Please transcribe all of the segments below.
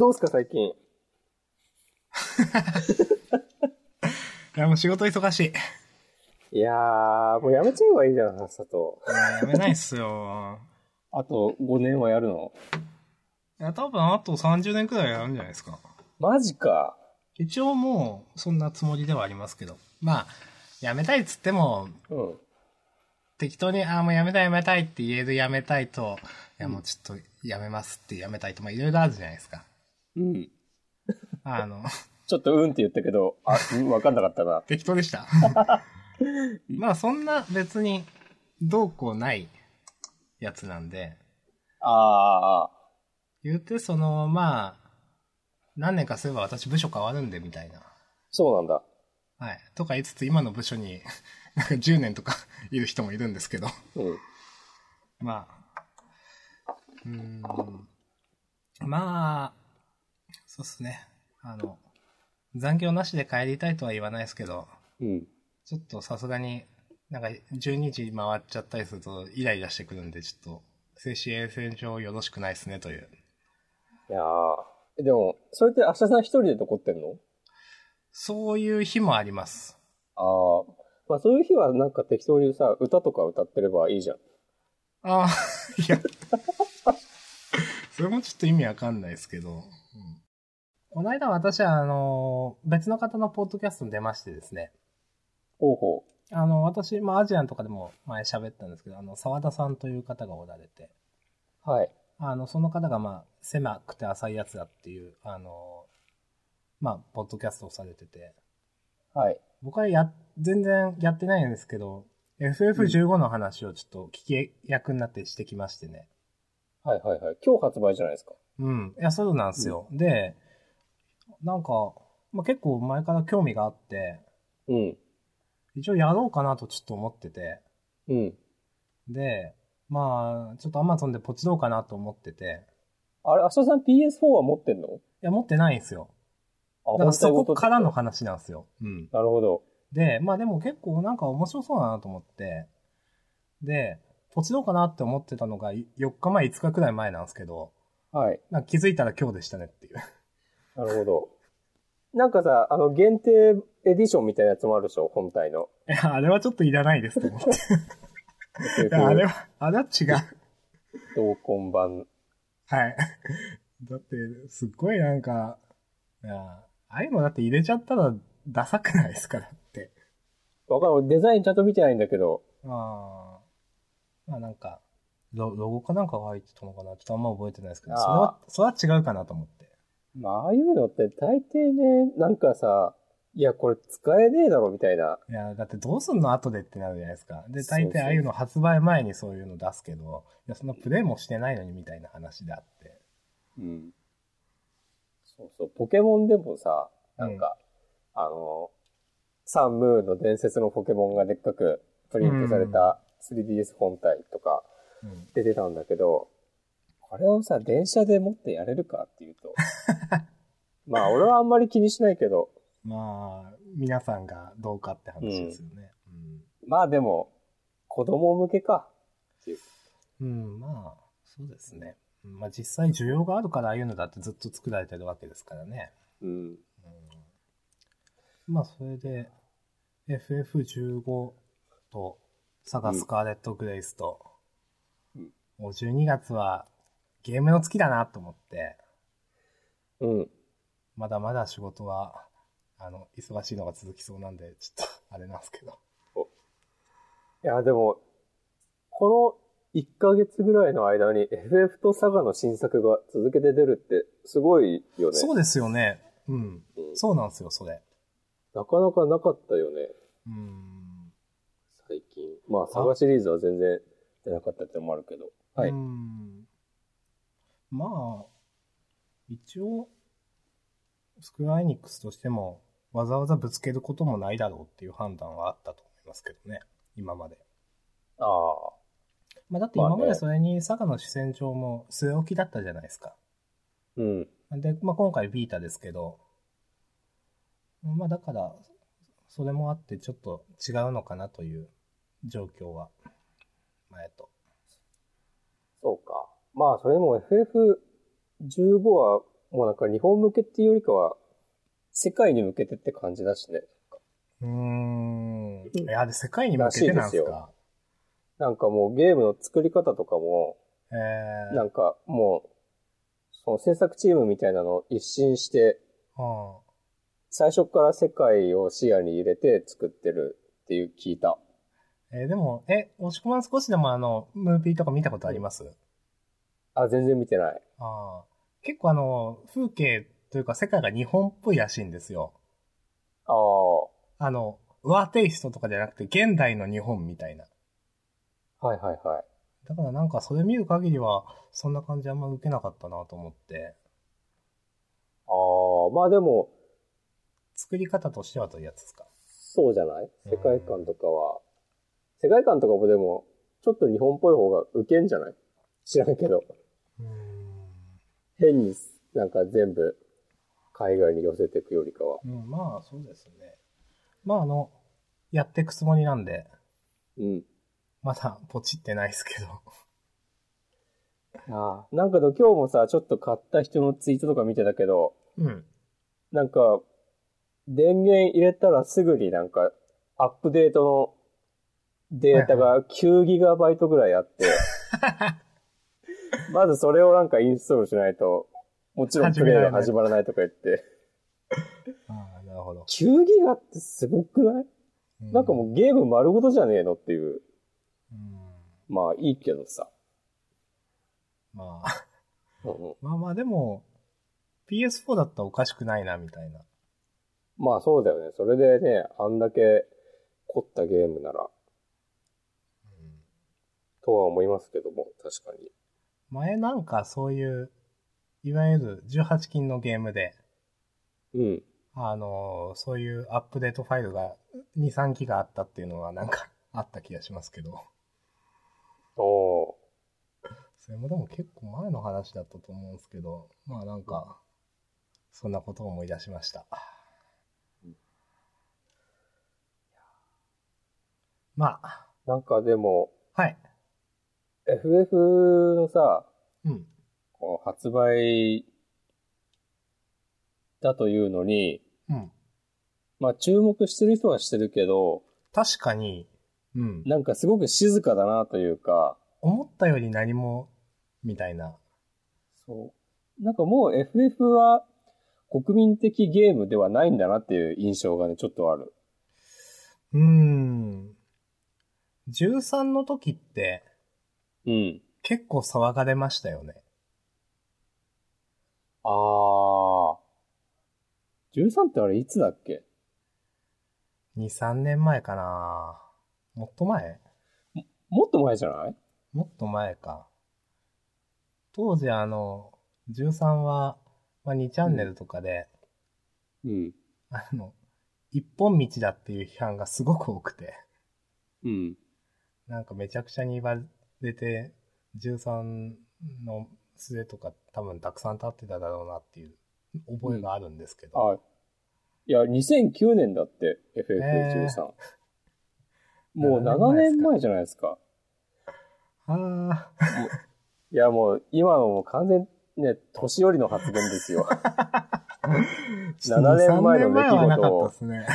どうすか最近？いや、もう仕事忙しい。いやー、もうやめちゃえばいいじゃん、さっさと。やめないっすよ。あと5年はやるの？いや、多分あと30年くらいやるんじゃないですか。マジか。一応もう、そんなつもりではありますけど。まあ、やめたいっつっても、うん。適当に、ああ、もうやめたいやめたいって言えるやめたいと、いや、もうちょっとやめますってやめたいと、まあいろいろあるじゃないですか。うん。あの、ちょっとうんって言ったけど、あ、うんわかんなかったな。適当でした。まあそんな別に、どうこうないやつなんで、あー、言うてその、まあ、何年かすれば私部署変わるんでみたいな。そうなんだ。はい。とか言いつつ今の部署に、なんか10年とかいる人もいるんですけど。うん。まあ。うーん。まあ、そうっすね。あの、残業なしで帰りたいとは言わないですけど、うん。ちょっとさすがに、なんか12時回っちゃったりするとイライラしてくるんで、ちょっと、精神衛生上よろしくないですねという。いやー。えでも、それって明日さん一人で残ってんの？そういう日もあります。あー。まあそういう日はなんか適当にさ、歌とか歌ってればいいじゃん。ああ、いや。それもちょっと意味わかんないですけど。うんこの間私は、あの、別の方のポッドキャストに出ましてですね。ほうほあの、私、まあ、アジアンとかでも前喋ったんですけど、あの、沢田さんという方がおられて、う。はい。あの、その方が、まあ、狭くて浅いやつだっていう、あの、まあ、ポッドキャストをされてて、はい。僕はや、全然やってないんですけど、FF15 の話をちょっと聞き役になってしてきましてね。はいはいはい。今日発売じゃないですか。うん。いや、そうなんですよ。で、なんか、まあ、結構前から興味があって、うん。一応やろうかなとちょっと思ってて、うん。で、まあ、ちょっと Amazon でポチろうかなと思ってて、あれ、明日さん PS4 は持ってんの？いや、持ってないんですよ。あだからそこからの話なんですよ。うん。なるほど。で、まあでも結構なんか面白そうだなと思って、で、ポチろうかなって思ってたのが4日前、5日くらい前なんですけど、はい。なんか気づいたら今日でしたねっていう。なるほど。なんかさ、あの、限定エディションみたいなやつもあるでしょ？本体の。いや、あれはちょっといらないですと思って。いや、あれは、あれは違う。同梱版。はい。だって、すっごいなんか、いや、ああいうのだって入れちゃったらダサくないですか？らって。わかんない。デザインちゃんと見てないんだけど。ああ。まあなんか、ロロゴかなんかが入ってたのかな？ちょっとあんま覚えてないですけど、あーそれは、それは違うかなと思って。まあ、ああいうのって大抵ね、なんかさ、いや、これ使えねえだろみたいな。いや、だってどうすんの後でってなるじゃないですか。で、大抵ああいうの発売前にそういうの出すけど、いや、そんなプレイもしてないのにみたいな話であって。うん。そうそう。ポケモンでもさ、なんか、あの、サンムーンの伝説のポケモンがでっかくプリントされた 3DS 本体とかうん。出てたんだけど、これをさ、電車で持ってやれるかっていうと。まあ、俺はあんまり気にしないけど、まあ、皆さんがどうかって話ですよね。まあでも、子供向けか。っていううん。うん、まあ、そうですね。うんまあ実際需要があるからああいうのだってずっと作られてるわけですからね。うん。まあ、それで、FF15 と、サガスカーレット・グレイスと、うんもう12月はゲームの月だなと思って、うん。まだまだ仕事は、あの、忙しいのが続きそうなんで、ちょっと、あれなんですけど。いや、でも、この1ヶ月ぐらいの間に FF とサガの新作が続けて出るってすごいよね。そうですよね。うん。うんそうなんですよ、それ。なかなかなかったよね、うん。最近。まあ、サガシリーズは全然出なかったってのもあるけど。はい。うん。まあ、一応、スクエアエニックスとしても、わざわざぶつけることもないだろうっていう判断はあったと思いますけどね。今まで。ああ。まあだって今までそれに佐賀の主戦場も据え置きだったじゃないですか。うん。で、まあ今回ビータですけど、まあだから、それもあってちょっと違うのかなという状況は、前と。まあ、それでも FF15 はもうなんか日本向けっていうよりかは、世界に向けてって感じだしね。うーん。いや、で、世界に向けてなんですか。なんかもうゲームの作り方とかも、えー。なんかもう、その制作チームみたいなのを一新して、はあ最初から世界を視野に入れて作ってるっていう聞いた。えーでも、え、押し込まん少しでもあの、ムービーとか見たことあります、あ、全然見てない。ああ。結構あの、風景というか世界が日本っぽいらしいんですよ。ああ、はあの、ワーテイストとかじゃなくて現代の日本みたいな。いはいはい。だからなんかそれ見る限りは、そんな感じあんま受けなかったなと思って、ああ、まあでも、作り方としてはというやつですか。そうじゃない？うん世界観とかは。世界観とかもでも、ちょっと日本っぽい方がウケんじゃない？知らんけど。変になんか全部海外に寄せていくよりかは。うん、まあそうですね。まああの、やっていくつもりなんで、うん。まだポチってないですけど。ああ、なんか今日もさ、ちょっと買った人のツイートとか見てたけど、うん。なんか、電源入れたらすぐになんか、アップデートのデータが9ギガバイトぐらいあって、まずそれをなんかインストールしないと、もちろんプレイが始まらないとか言って、ああ、なるほど。9ギガってすごくない、うなんかもうゲーム丸ごとじゃねえのっていう。うん。まあいいけどさ。まあ、うんうんまあまあでも、PS4 だったらおかしくないな、みたいな。まあそうだよね。それでね、あんだけ凝ったゲームなら、うんとは思いますけども、確かに。前なんかそういう、いわゆる18金のゲームで、うん。あのーそういうアップデートファイルが2、3ギガあったっていうのはなんか あった気がしますけど。おー。それもでも結構前の話だったと思うんですけど、まあなんか、そんなことを思い出しました。まあ、なんかでも、はい。FF のさ、うん。こう発売だというのに、うん。まあ注目してる人はしてるけど、確かに、うん。なんかすごく静かだなというか、思ったより何も、みたいな。そう。なんかもう FF は国民的ゲームではないんだなっていう印象がね、ちょっとある。うーん。13の時ってうん。結構騒がれましたよね。あー。13ってあれいつだっけ？2、3年前かなもっと前？もっと前じゃない？もっと前か。当時あの、13は、まあ、2チャンネルとかで、うん。あの、一本道だっていう批判がすごく多くて、うん。なんかめちゃくちゃに言われて、13の末とか多分たくさん経ってただろうなっていう覚えがあるんですけど。あ、いや、2009年だって、え FF13。もう7 7年前じゃないですか。あ いや、もう、今のもう完全ね、年寄りの発言ですよ。あ、7年前の出来事を7年前はなかったですね。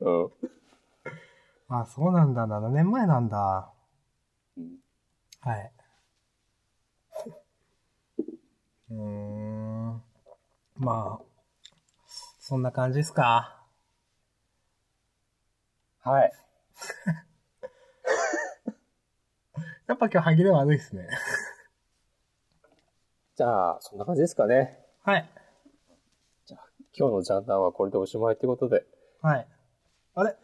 うん。あ、そうなんだ、7年前なんだ。うんはい。うーん。まあ、そんな感じですか？はい。やっぱ今日歯切れ悪いですね。じゃあ、そんな感じですかね。はい。今日のジャンダンはこれでおしまいってことで。はい。あれ？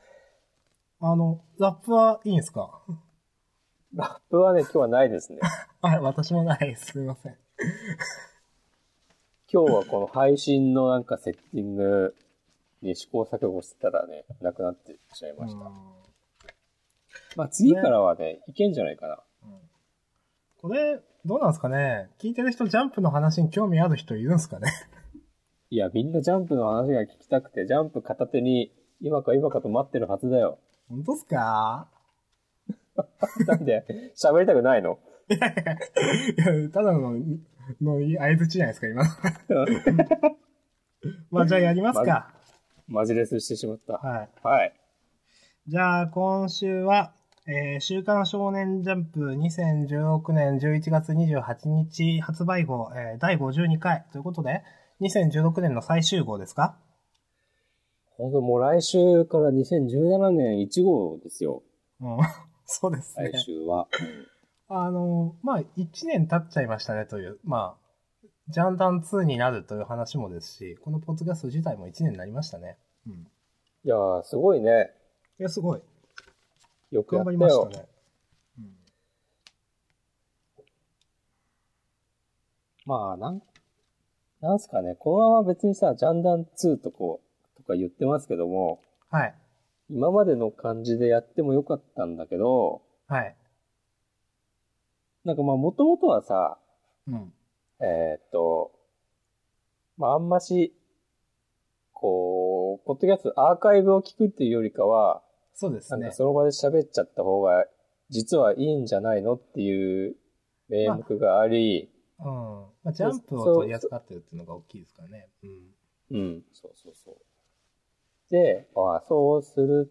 あの、ラップはいいんですか？ラップはね、今日はないですね。はい、私もないです。すみません。今日はこの配信のなんかセッティングに試行錯誤してたらね、なくなってしまいました。まあ次からはね、いけんじゃないかな。これ、どうなんですかね？聞いてる人、ジャンプの話に興味ある人いるんですかね？いや、みんなジャンプの話が聞きたくて、ジャンプ片手に今か今かと待ってるはずだよ。本当っすか？なんで、喋りたくないの？いや、ただの、のいい合図じゃないですか、今。まあ、じゃあやりますか。マジレスしてしまった。はい。はい。じゃあ、今週は、えー、週刊少年ジャンプ2016年11月28日発売号、えー、第52回ということで、2016年の最終号ですか？本当もう来週から2017年1号ですよ。うん。そうですね来。週は。あの、まあ、1年経っちゃいましたねという、まあ、ジャンダン2になるという話もですし、このポッドキャスト自体も1年になりましたね。うん。いやー、すごいね。いや、すごい。よくや頑。張りましたね。うん。まあ、なん、なんすかね。このまま別にさ、ジャンダン2とこう、とか言ってますけども、はい。今までの感じでやってもよかったんだけど、はい。なんかまあ、もともとはさ、うん。えーっと、まあ、あんまし、こう、ポッドキャストアーカイブを聞くっていうよりかは、そうですねなんか。その場で喋っちゃった方が、実はいいんじゃないのっていう名目があり、うん。まあ、ジャンプを取り扱ってるっていうのが大きいですからね。うん。うん、そうそうそう。で、あそうする、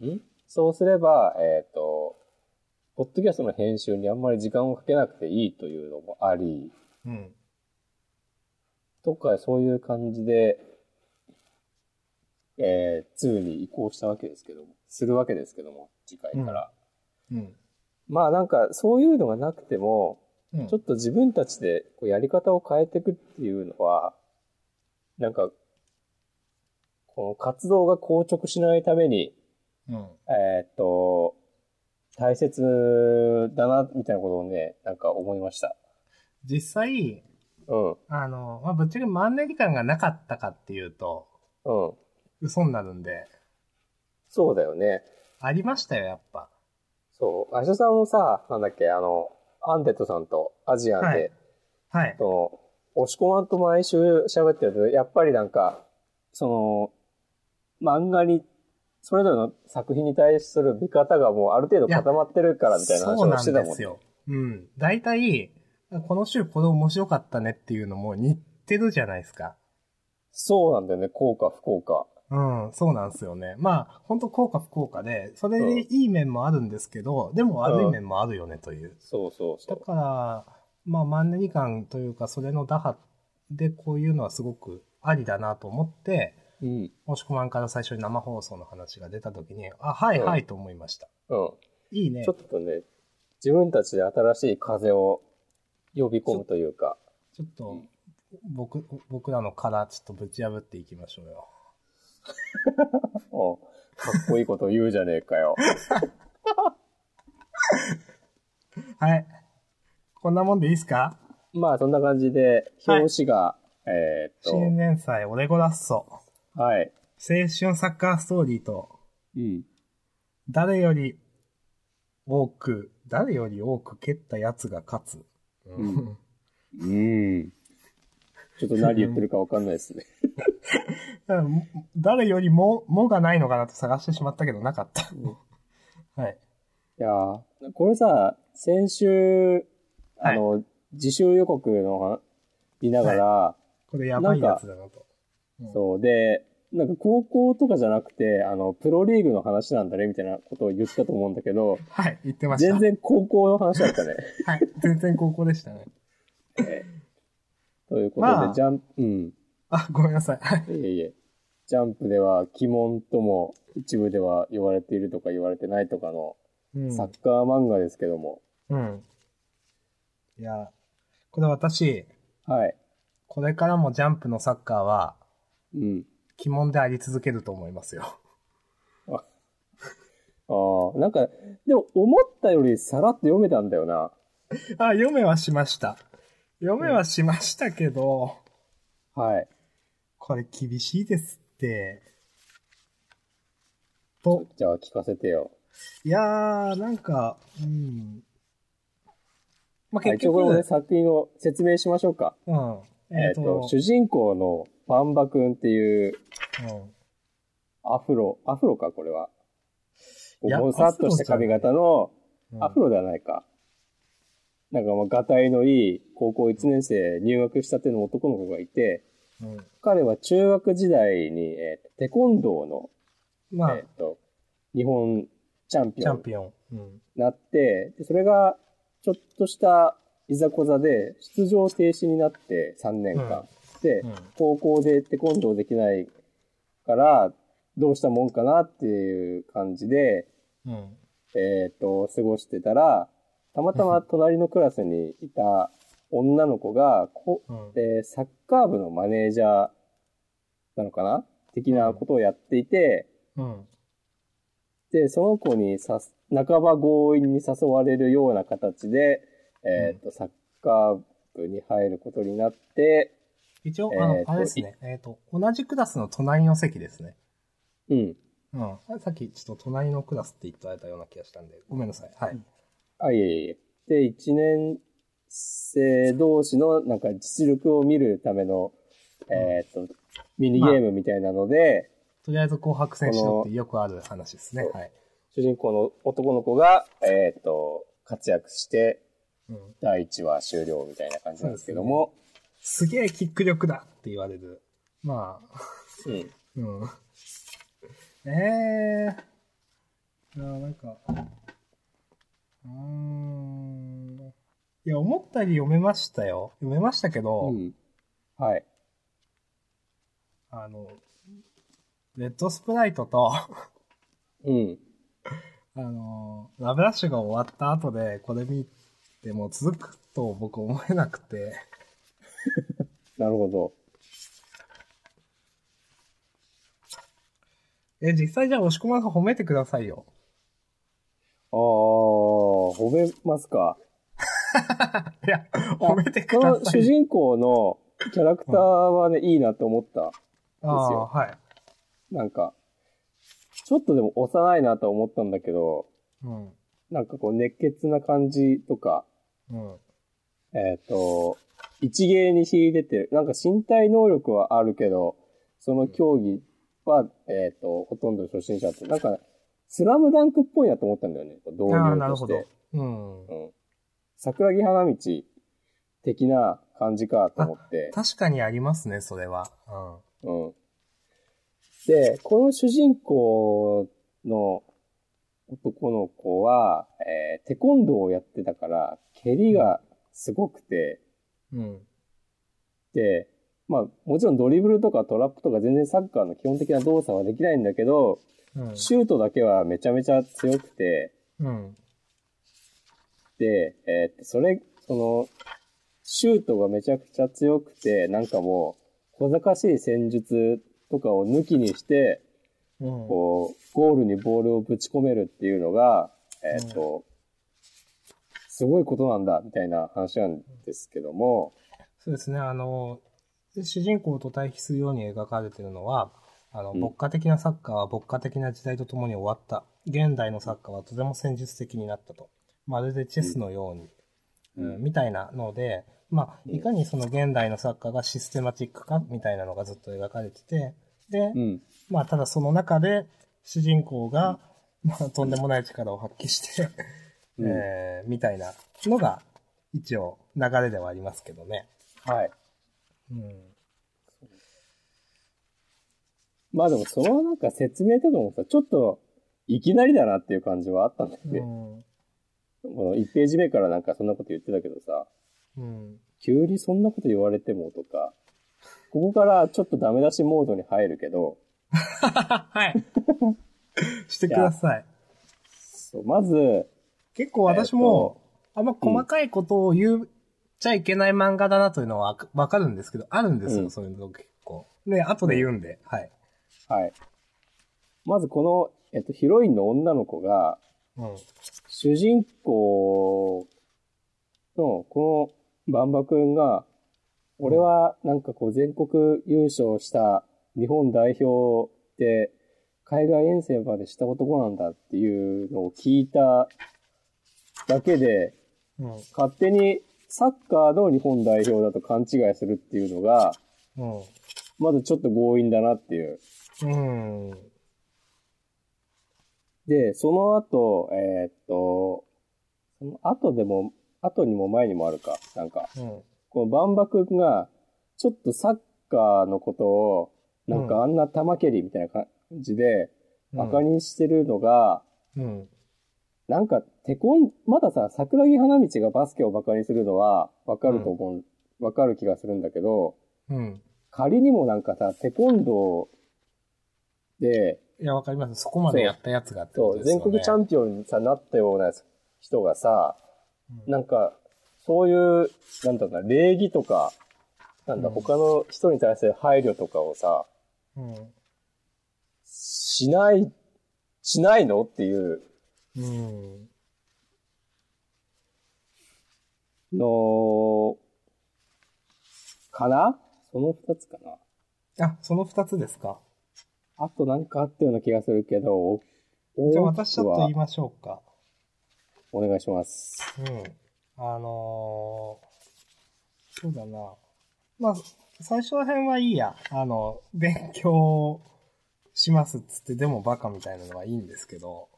ん？そうすれば、えっ、と、ポッドキャストの編集にあんまり時間をかけなくていいというのもあり、うん。とかそういう感じで、えー、2に移行したわけですけども、するわけですけども、次回から。うん。まあなんか、そういうのがなくても、うん。ちょっと自分たちでこうやり方を変えていくっていうのは、なんか、活動が硬直しないために、うん。えーっと、大切だな、みたいなことをね、なんか思いました。実際、うん、あの、まあ、ぶっちゃけマンネリ感がなかったかっていうと、うん。嘘になるんで、そうだよね。ありましたよ、やっぱ。そう。アシャさんもさ、なんだっけ、あの、アンデットさんとアジアンで、はいはい。その、押し込まんと毎週喋ってると、やっぱりなんか、その、漫画に、それぞれの作品に対する見方がもうある程度固まってるからみたいな話をそうなんしてたもんね。ですよ。うん。大体、この週これ面白かったねっていうのも似てるじゃないですか。そうなんだよね、効果不効果。うん、そうなんですよね。まあ、本当効果不効果で、それでいい面もあるんですけど、でも悪い面もあるよねという。そうそうそう。だから、まあ、マンネリ感というか、それの打破でこういうのはすごくありだなと思って、うん。もしくまんから最初に生放送の話が出た時に、あ、はいはいと思いました。うん。いいねちょ。っとね、自分たちで新しい風を呼び込むというか、ちょっと、僕、僕らの殻ちょっとぶち破っていきましょうよ。おかっこいいこと言うじゃねえかよ。はい。こんなもんでいいですか？まあそんな感じで、はい表紙が、えーっ新年祭オレゴラッソ。と、はい。青春サッカーストーリーと、うん。誰より多く、誰より多く蹴ったやつが勝つ。うん うん。ちょっと何言ってるかわかんないですね。うん誰よりも、もがないのかなと探してしまったけどなかった。はい。いやーこれさ、先週、あの、自習予告のは見ながら、これやばいやつだなと。うんそう、で、なんか高校とかじゃなくて、あの、プロリーグの話なんだね、みたいなことを言ったと思うんだけど、はい、言ってました。全然高校の話だったね。はい、全然高校でしたね。ということで、まあジャンプ、うん。あ、ごめんなさい。はい。いえいえ。ジャンプでは鬼門とも一部では言われているとか言われてないとかのうんサッカー漫画ですけども。うん。いや、これ私、はい。これからもジャンプのサッカーは、うん。鬼門であり続けると思いますよ。あ あ、なんか、でも思ったよりさらっと読めたんだよな。あ、読めはしました。読めはしましたけど、はい。これ厳しいですって。と、じゃあ聞かせてよ。いやー、なんか、うん。まあ、はい、結局、一応これもね、作品を説明しましょうか。うん。えっ、と、主人公のバンバ君っていううんアフロ、アフロか、これは。いやもうさっとした髪型の、うんアフロではないか。なんかまあ、がたいのいい高校1年生入学したての男の子がいて、うん。彼は中学時代に、えーテコンドーの、まあえ、ーと、日本チャンピオンにチャンピオン。うん。なって、でそれがちょっとしたいざこざで出場停止になって3年間。で、うん高校でテコンドーできないから、どうしたもんかなっていう感じで、うん。えっ、と、過ごしてたら、たまたま隣のクラスにいた女の子が、こうん。えーサッカー部のマネージャーなのかな？的なことをやっていて、うん。で、その子にさす、半ば強引に誘われるような形で、えっ、と、サッカー部に入ることになって、一応、あの、えあれですね。えっ、と、同じクラスの隣の席ですね。うん。うん。さっきちょっと隣のクラスって言ってられたような気がしたんで、ごめんなさい。はい。あ、いえいえ。で、一年生同士のなんか実力を見るための、えっ、と、ミニゲームみたいなので、とりあえず紅白戦しろってよくある話ですね。はい。主人公の男の子が、えっ、と、活躍して、うん。第1話終了みたいな感じなんですけども、すげえキック力だって言われる。まあ、うん。うん。ええー。あなんか、うーん。いや、思ったより読めましたよ。読めましたけど、うん。はい。あの、レッドスプライトと、うん。あの、ラブラッシュが終わった後で、これ見ても続くと僕思えなくて、なるほど。え、実際じゃあ押し込まんさん褒めてくださいよ。ああ、褒めますか。いや、褒めてくこださい。の主人公のキャラクターはね、いいなと思った。ああ、よはい。なんか、ちょっとでも幼いなと思ったんだけど、うん。なんかこう熱血な感じとか、うん。えっ、と、一芸に秀でてる。なんか身体能力はあるけど、その競技は、えっ、と、ほとんど初心者って、なんか、スラムダンクっぽいなと思ったんだよね。導ああ、入なるほどとして。。うん。うん。桜木花道的な感じかと思って。確かにありますね、それは。うん。で、この主人公の男の子は、えーテコンドーをやってたから、蹴りがすごくて、うん。うん。で、まあ、もちろんドリブルとかトラップとか全然サッカーの基本的な動作はできないんだけど、うん。シュートだけはめちゃめちゃ強くて、うん。で、えーっと、それ、その、シュートがめちゃくちゃ強くて、なんかもう、小賢しい戦術とかを抜きにして、うん。こう、ゴールにボールをぶち込めるっていうのが、えーっと、すごいことなんだ、みたいな話なんですけども、そうですね、あの、主人公と対比するように描かれているのは、あの、うん牧歌的なサッカーは牧歌的な時代とともに終わった。現代のサッカーはとても戦術的になったと。まるでチェスのように。うんうんみたいなので、まあ、いかにその現代のサッカーがシステマチックかみたいなのがずっと描かれてて、で、うん、まあ、ただその中で主人公が、まあ、とんでもない力を発揮して、うんえーみたいなのが一応流れではありますけどね。はい。うん。まあでもそのなんか説明とかもさ、ちょっと、いきなりだなっていう感じはあったんだよね。うん。この1ページ目からなんかそんなこと言ってたけどさ、うん。急にそんなこと言われてもとか、ここからちょっとダメ出しモードに入るけど、はい。してください。そうまず、結構私も、あんま細かいことを言っちゃいけない漫画だなというのはわわかるんですけど、あるんですよ、うんそういうの結構。ね、後で言うんで、はい。はい。まずこの、えっと、ヒロインの女の子が、うん。主人公の、このバンバ君が、俺はなんかこう全国優勝した日本代表で海外遠征までした男なんだっていうのを聞いただけで、うん。勝手にサッカーの日本代表だと勘違いするっていうのが、うん。まずちょっと強引だなっていう。うん。で、その後、えーっと、その後でも、後にも前にもあるか。なんか、うん。このバンバ君が、ちょっとサッカーのことを、なんかあんな玉蹴りみたいな感じで、バカにしてるのが、うん。なんか、テコン、まださ、桜木花道がバスケをバカにするのは、わかると思う、わ、かる気がするんだけど、うん。仮にもなんかさ、テコンドーで、いや、わかります。そこまでやったやつがってそう、ことですよね。全国チャンピオンにさ、なったような人がさ、うんなんか、そういう、なんだろうな、礼儀とか、なんだ、うん他の人に対する配慮とかをさ、うん。しない、しないの？っていううん。の、かな？その二つかな。あ、その二つですか？あとなんかあったような気がするけど、じゃあ私ちょっと言いましょうか。お願いします。うん。あのー、そうだな。まあ、最初ら辺はいいや。あの、勉強しますっつって、でもバカみたいなのはいいんですけど、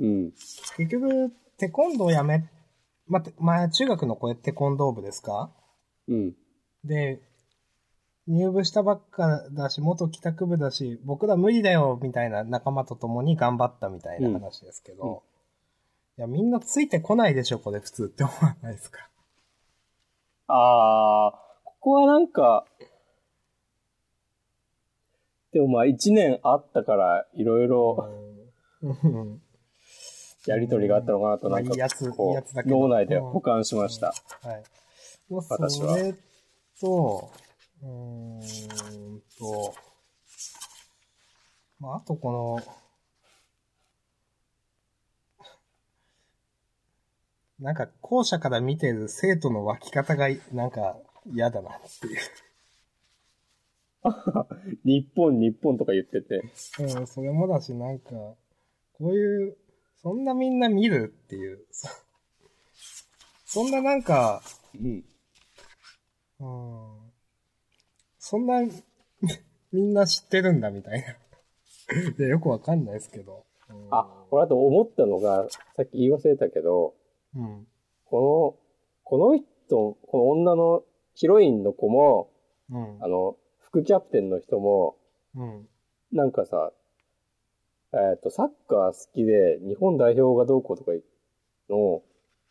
うん。結局、テコンドーをやめ、まあ、てまあ、中学の子テコンドー部ですか？うん。で、入部したばっかだし、元帰宅部だし、僕ら無理だよ、みたいな仲間と共に頑張ったみたいな話ですけど、うんうんいや、みんなついてこないでしょ、これ普通って思わないですか？あー、ここはなんか、でもまあ一年あったから、いろいろうんやりとりがあったのかなと、なんか脳内で保管しました。はい。まあ、私はそれと、うーんと、まあ、あとこの、なんか校舎から見てる生徒の湧き方がなんか嫌だなっていう。日本、日本とか言ってて。うん、それもだし、なんか、こういう、そんなみんな見るっていう。そそんななんか、うん。うんそんな、みんな知ってるんだみたいな。いや、よくわかんないですけど。うんあ、俺あと思ったのが、さっき言い忘れたけど、うん。この、この人、この女のヒロインの子も、うんあ。の、副キャプテンの人も、うん。なんかさ、えっ、と、サッカー好きで、日本代表がどうこうとかの、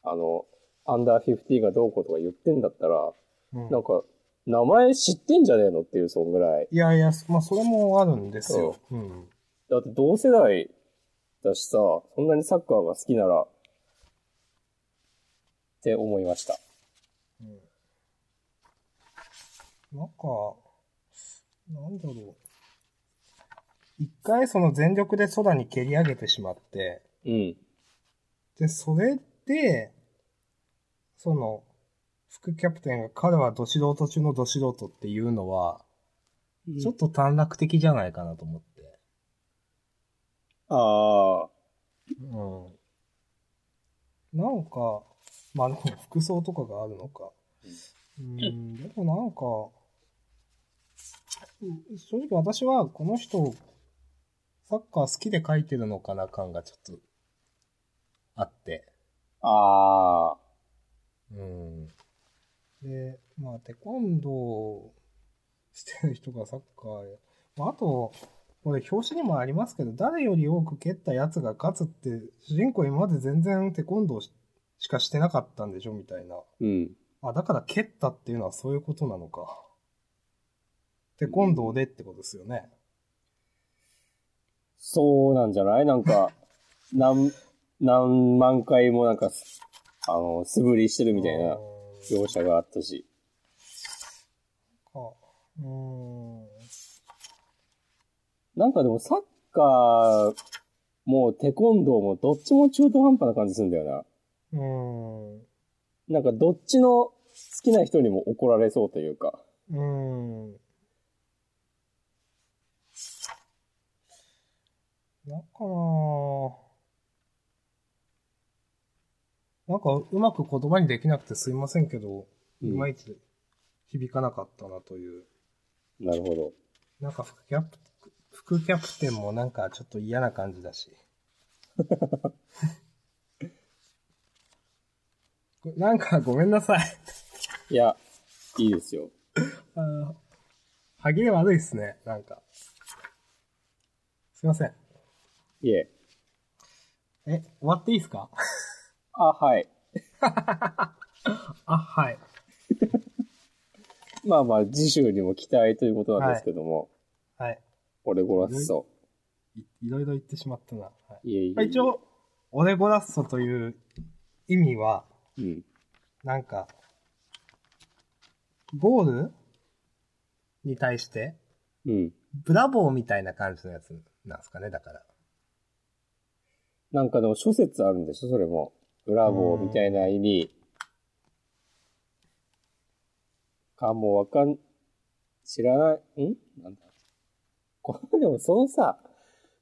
あの、アンダー15がどうこうとか言ってんだったら、うんなんか、名前知ってんじゃねえのっていう、そんぐらい。いやいや、まあ、それもあるんですよ。うん。だって同世代だしさ、そんなにサッカーが好きなら、って思いました。うんなんか、なんだろう。一回その全力で空に蹴り上げてしまって、うん。で、それで、その、副キャプテンが彼はど素人中のど素人っていうのは、ちょっと短絡的じゃないかなと思って。ああ、うん。なんか、まあでも服装とかがあるのか。うん、でもなんか、うん正直私はこの人、サッカー好きで書いてるのかな感がちょっと、あって。ああ、うん。で、まあ、テコンドーしてる人がサッカーや、まあ、あと、これ表紙にもありますけど、誰より多く蹴ったやつが勝つって、主人公今まで全然テコンドーししかしてなかったんでしょみたいな。うん。あ、だから蹴ったっていうのはそういうことなのか。テコンドーでってことですよね。そうなんじゃない？なんか、何、何万回もなんか、あの、素振りしてるみたいな描写があったし。か。うーん。なんかでもサッカーもテコンドーもどっちも中途半端な感じするんだよな。うーん。なんかどっちの好きな人にも怒られそうというか。うーん。なんかなぁなんかうまく言葉にできなくてすいませんけど、うんいまいち響かなかったなという。なるほど。なんか副キャプ、副キャプテンもなんかちょっと嫌な感じだし。なんかごめんなさい。いや、いいですよ。あー歯切れ悪いっすね、なんか。すいません。いえ。え、終わっていいですか？あ、はい。あ、はい。まあまあ、次週にも期待ということなんですけども、はい。オレゴラッソ。いいろいろ言ってしまったな。はいいえいえ一応、オレゴラッソという意味は、うん。なんか、ゴールに対して、うん。ブラボーみたいな感じのやつなんですかね、だから。なんかでも諸説あるんでしょ？それも。ブラボーみたいな意味。かもわかん、知らない、ん？なんだこれでもそのさ、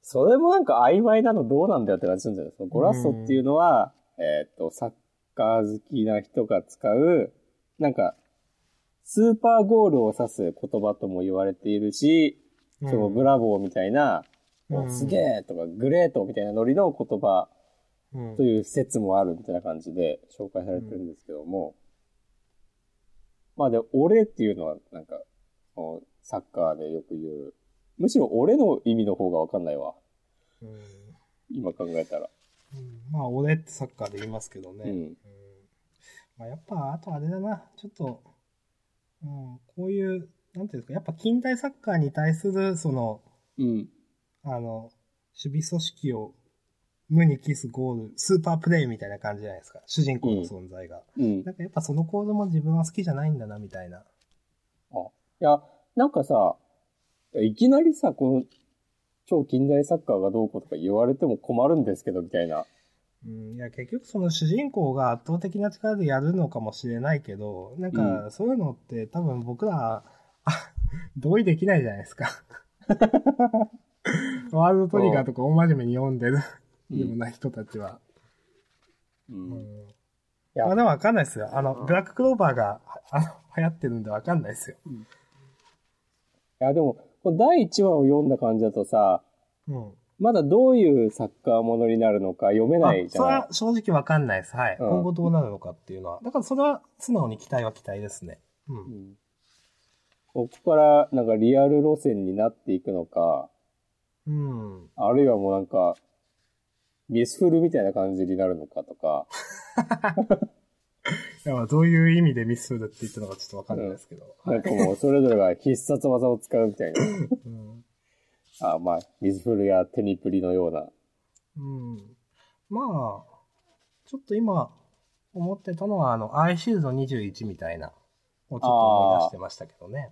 それもなんか曖昧なのどうなんだよって感じするんだよ。そのゴラッソっていうのは、えっ、と、サッカー好きな人が使う、なんか、スーパーゴールを指す言葉とも言われているし、そのブラボーみたいな、もうすげえとかグレートみたいなノリの言葉うん。という説もあるみたいな感じで紹介されてるんですけども、まあで、俺っていうのはなんか、サッカーでよく言う、むしろ俺の意味の方がわかんないわ。うん。今考えたら。うん。まあ、俺ってサッカーで言いますけどね。うん。まあ、やっぱ、あとあれだな、ちょっと、うん、こういう、なんていうんですか、やっぱ近代サッカーに対する、その、うん。あの、守備組織を無にキスゴール、スーパープレイみたいな感じじゃないですか。主人公の存在が。うん。なんかやっぱそのコードも自分は好きじゃないんだな、みたいな。あ、いや、なんかさ、いきなりさ、この、超近代サッカーがどうこうとか言われても困るんですけど、みたいな。うん、いや、結局その主人公が圧倒的な力でやるのかもしれないけど、なんか、そういうのって多分僕ら、あ同意できないじゃないですか。ワールドトリガーとか大真面目に読んでるような人たちは。う。うんん。いやまあでもわかんないですよ。あの、ブラッククローバーが、あの、流行ってるんでわかんないですよ。いや、でも、この第1話を読んだ感じだとさ、うん。まだどういうサッカーものになるのか読めないじゃないあそれは正直わかんないです。はい。うん今後どうなるのかっていうのは。だからそれは素直に期待は期待ですね。う。うんんここからなんかリアル路線になっていくのか、うん。あるいはもうなんか、ミスフルみたいな感じになるのかとか、いやまあどういう意味でミスるって言ったのかちょっとわかんないですけど。なんかもうそれぞれが必殺技を使うみたいな。うん。あまあ、ミスフルやテニプリのような。うん。まあ、ちょっと今思ってたのは、あの、アイシールド21みたいな、をちょっと思い出してましたけどね。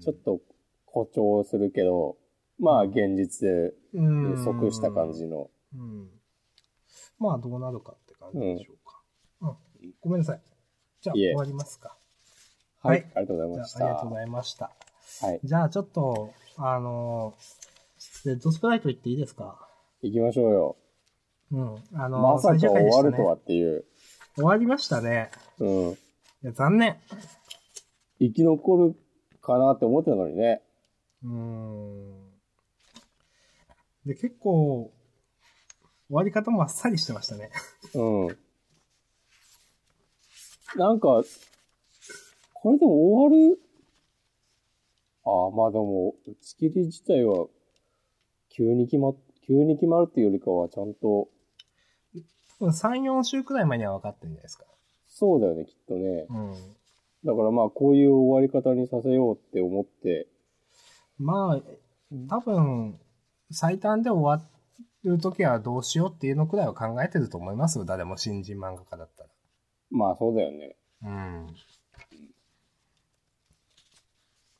ちょっと誇張するけど、まあ現実うんに即した感じの。うん。まあ、どうなるかって感じでしょうか。うん。ごめんなさい。じゃあ、終わりますか。はい。はいありがとうございまし、た。ありがとうございました。はい。じゃあ、ちょっと、あのレッドスプライト言っていいですか？行きましょうよ。うん。あのまさか最終わるとはっていう。終わりましたね。うん。いや、残念。生き残るかなって思ってたのにね。うーん。で、結構、終わり方もあっさりしてましたね。うん。なんか、これでも終わる？ああ、まあでも、打ち切り自体は、急に決まっ、急に決まるっていうよりかは、ちゃんと、3、4週くらい前には分かってるんじゃないですか。そうだよね、きっとね。うん。だからまあ、こういう終わり方にさせようって思って、まあ、多分、最短で終わるときはどうしようっていうのくらいは考えてると思いますよ。誰も新人漫画家だったら。まあそうだよね。うん。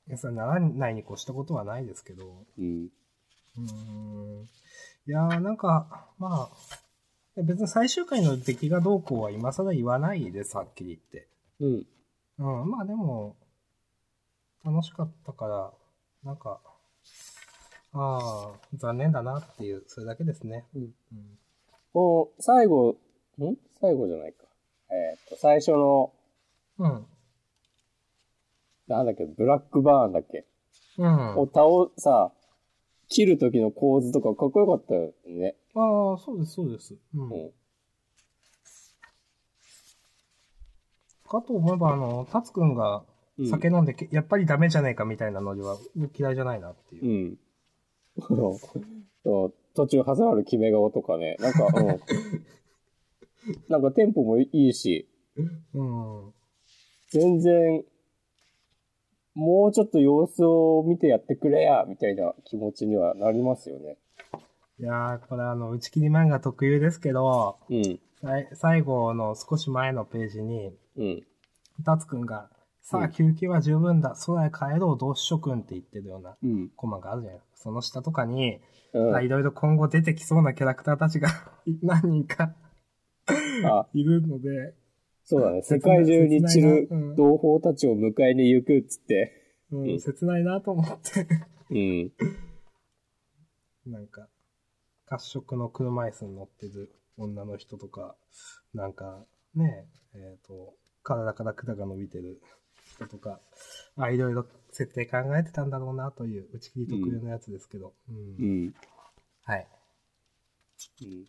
いや、それならないに越したことはないですけど。うん。うーん。いやー、なんか、まあ、別に最終回の出来がどうこうは今更言わないです、はっきり言って。うん。うん、まあでも、楽しかったから、なんか、ああ、残念だなっていう、それだけですね。うんうん。もう、最後、ん？最後じゃないか。えーっと、最初の、うん。なんだっけ、ブラックバーンだっけ、うん。を倒、さ、切る時の構図とかかっこよかったよね。ああ、そうです、そうです。うん。うん。かと思えば、あの、タツくんがうん酒飲んでけ、やっぱりダメじゃねえかみたいなノリは嫌いじゃないなっていうう。ん。そう途中挟まる決め顔とかね、なんか、うん。なんかテンポもいいし、うん。全然、もうちょっと様子を見てやってくれや、みたいな気持ちにはなりますよね。いやー、これあの、打ち切り漫画特有ですけど、うん。最後の少し前のページに、うん。タツくんが、さあうん休憩は十分だ、空へ帰ろう同志諸君って言ってるようなうん。コマがあるじゃないですか。その下とかに、うん。あいろいろ今後出てきそうなキャラクターたちが何人かあ、いるので、そうだね。世界中に散る同胞たちを迎えに行くっつって。うん、うん切ないなと思って。うん。なんか、褐色の車椅子に乗ってる女の人とか、なんか、ねえ、えっ、と、体から管が伸びてる人とか、あ、いろいろ設定考えてたんだろうなという打ち切り特有のやつですけど。うんうん。はい。うん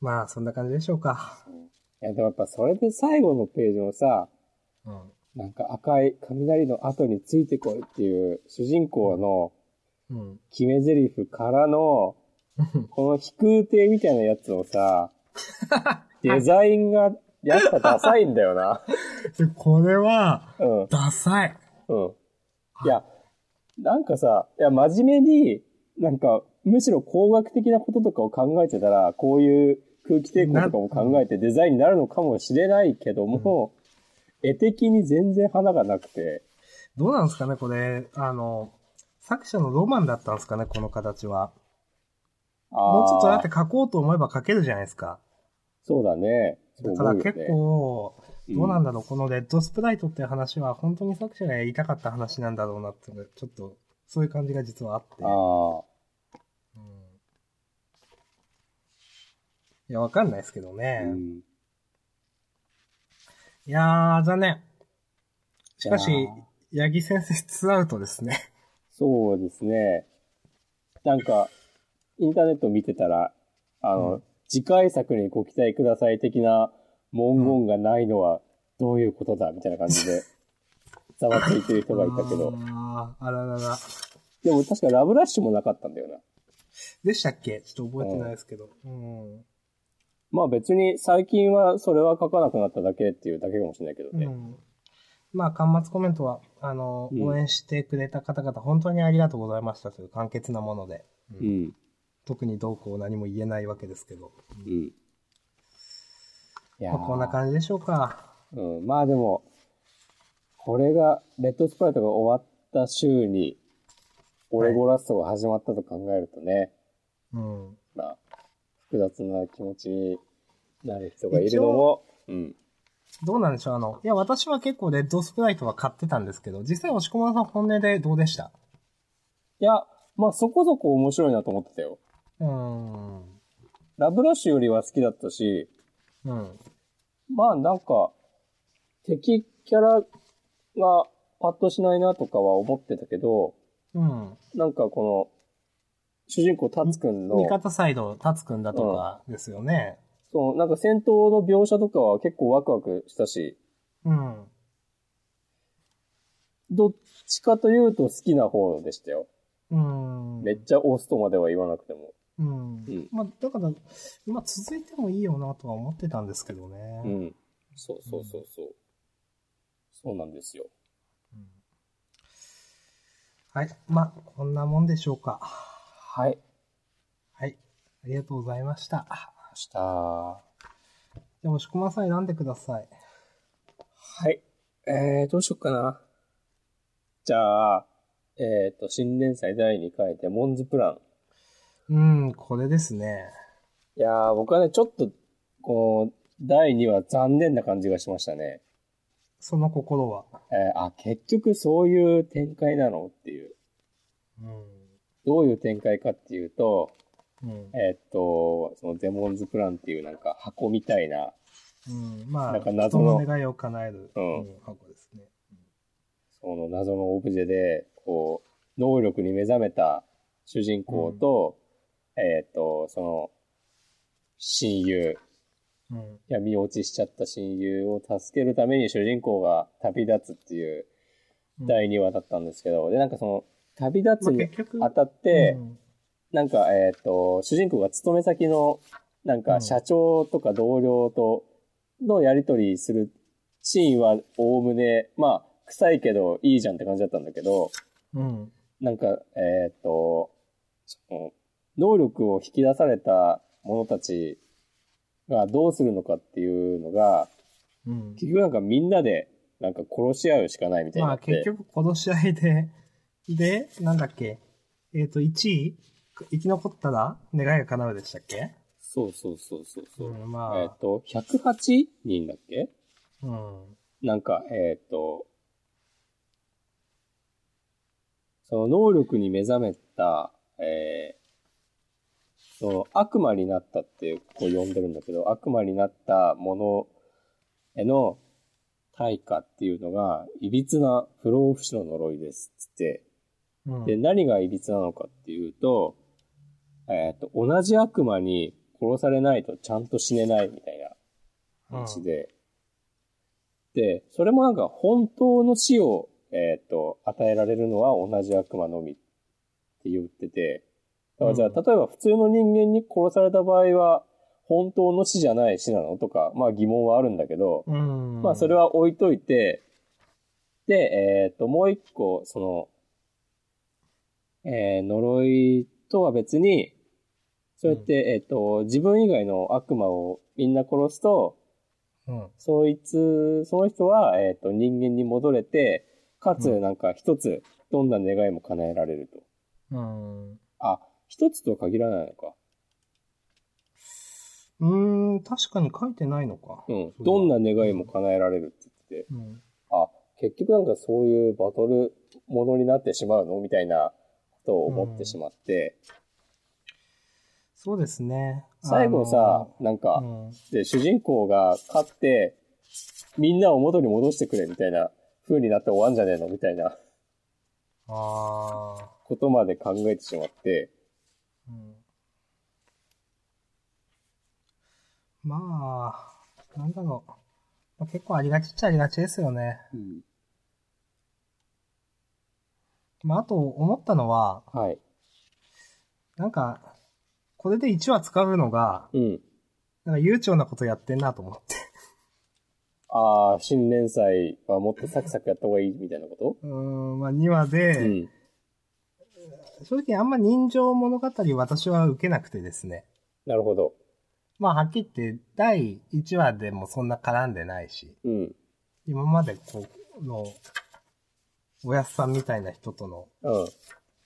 まあ、そんな感じでしょうか。いや、でもやっぱそれで最後のページのさ、うん。なんか赤い雷の後についてこいっていう主人公のうん。決め台詞からの、この飛空艇みたいなやつをさ、デザインがやっぱダサいんだよな。で これは、うん。ダサい。うん。いや、なんかさ、いや、真面目に、なんか、むしろ工学的なこととかを考えてたら、こういう空気抵抗とかも考えてデザインになるのかもしれないけども、絵的に全然花がなくて、どうなんですかね、これ。あの、作者のロマンだったんですかね、この形は。もうちょっとだって書こうと思えば書けるじゃないですか。そうだね。だから結構、うんどうなんだろう、このレッドスプライトっていう話は本当に作者がやりたかった話なんだろうなって、ちょっと、そういう感じが実はあって。ああ。うんいや、わかんないですけどうね。ん。いやー、残念。しかし八木先生ツーアウトですね。そうですね。なんか、インターネット見てたら、あの、うん次回作にご期待ください的な文言がないのはどういうことだみたいな感じで、ざわついてる人がいたけど。あーあららら。でも確かラブラッシュもなかったんだよな。でしたっけ？ちょっと覚えてないですけど。うん。まあ別に最近はそれは書かなくなっただけっていうだけかもしれないけどね。うん。まあ、端末コメントは、あの、うん応援してくれた方々、本当にありがとうございましたという簡潔なもので。ううんん。特にどうこう何も言えないわけですけど。うん。いやーまあ、こんな感じでしょうか。うん。まあでも、これが、レッドスプライトが終わった週に、オレゴラストが始まったと考えるとね、うん。まあ、複雑な気持ちになる人がいるのも、うん。どうなんでしょう？あの、いや、私は結構レッドスプライトは買ってたんですけど、実際押し込まさん本音でどうでした？いや、まあそこそこ面白いなと思ってたよ。うーん。ラブラッシュよりは好きだったし、うん。まあなんか、敵キャラがパッとしないなとかは思ってたけど、うん。なんかこの、主人公タツくんの、味方サイド、タツくんだとかですよね。そう、なんか戦闘の描写とかは結構ワクワクしたし、うん。どっちかというと好きな方でしたよ。うん。めっちゃ押すとまでは言わなくても。うん。うんまあ、だから、まあ、続いてもいいよなとは思ってたんですけどね。うん。そうそうそうそう。そうなんですよ。うんはい。まあ、こんなもんでしょうか。はい。はい。ありがとうございました。明日。はじゃあ、押し込まさん選んでください。い。えー、どうしよっかな。じゃあ、えっ、と、新年祭第2回でモンズプラン。うん、これですね。いやー、僕はね、ちょっと、こう、第2話残念な感じがしましたね。その心は。えーあ、結局そういう展開なのっていう。うん。どういう展開かっていうと、うん。えーっと、そのデモンズプランっていうなんか箱みたいな、うん、まあ、なんか謎の願いを叶える、うん箱ですね。その謎のオブジェで、こう、能力に目覚めた主人公と、えーっと、その、親友うん。闇落ちしちゃった親友を助けるために主人公が旅立つっていう第2話だったんですけど、で、なんかその、旅立つまあにあたって、うんなんか、えっ、と、主人公が勤め先の、なんうんか社長とか同僚とのやりとりするシーンは、おおむね、まあ、臭いけどいいじゃんって感じだったんだけど、うん。なんか、えっ、と、その能力を引き出された者たちがどうするのかっていうのが、うん。結局なんかみんなで、なんか殺し合うしかないみたいにまあ。結局殺し合いで、で、なんだっけ、えっ、と、1位？生き残ったら？願いが叶うでしたっけ？そうそうそうそうそう。うん、まあ、えっ、と、108人だっけ？うん。なんか、えっ、と、その能力に目覚めた、えー、その悪魔になったってこう呼んでるんだけど、悪魔になったものへの対価っていうのが、いびつな不老不死の呪いですっつって、うん。で、何がいびつなのかっていうと、えっ、と、同じ悪魔に殺されないとちゃんと死ねないみたいな話で、で、それもなんか本当の死を、えっ、と、与えられるのは同じ悪魔のみって言ってて、だからじゃあ、うん例えば普通の人間に殺された場合は、本当の死じゃない死なのとか、まあ疑問はあるんだけど、うん。まあそれは置いといて、で、えっ、と、もう一個、その、えー呪いとは別に、そうやって、えっ、と、自分以外の悪魔をみんな殺すと、うん。そいつ、その人は、えっ、と、人間に戻れて、かつ、うんなんか一つ、どんな願いも叶えられると。うん。あ、一つとは限らないのか。うーん、確かに書いてないのか。うん。どんな願いも叶えられるって言ってて、うん。あ、結局なんかそういうバトルものになってしまうのみたいなことを思ってしまって、そうですね。最後さ、なんあか、の、うんで、主人公が勝って、みんなを元に戻してくれみたいな風になって終わんじゃねえのみたいなああ、ことまで考えてしまって、うん。まあ、なんだろう。まあ、結構ありがちっちゃありがちですよね。うん。まあ、あと思ったのは、はい。なんか、これで1話使うのが、うん。なんか悠長なことやってんなと思って。ああ、新連載はもっとサクサクやった方がいいみたいなこうーん、まあ2話とで、うん。正直あんま人情物語私は受けなくてですね。なるほど。まあはっきり言って、第1話でもそんな絡んでないし、うん。今までこう、の、おやすさんみたいな人との、うん。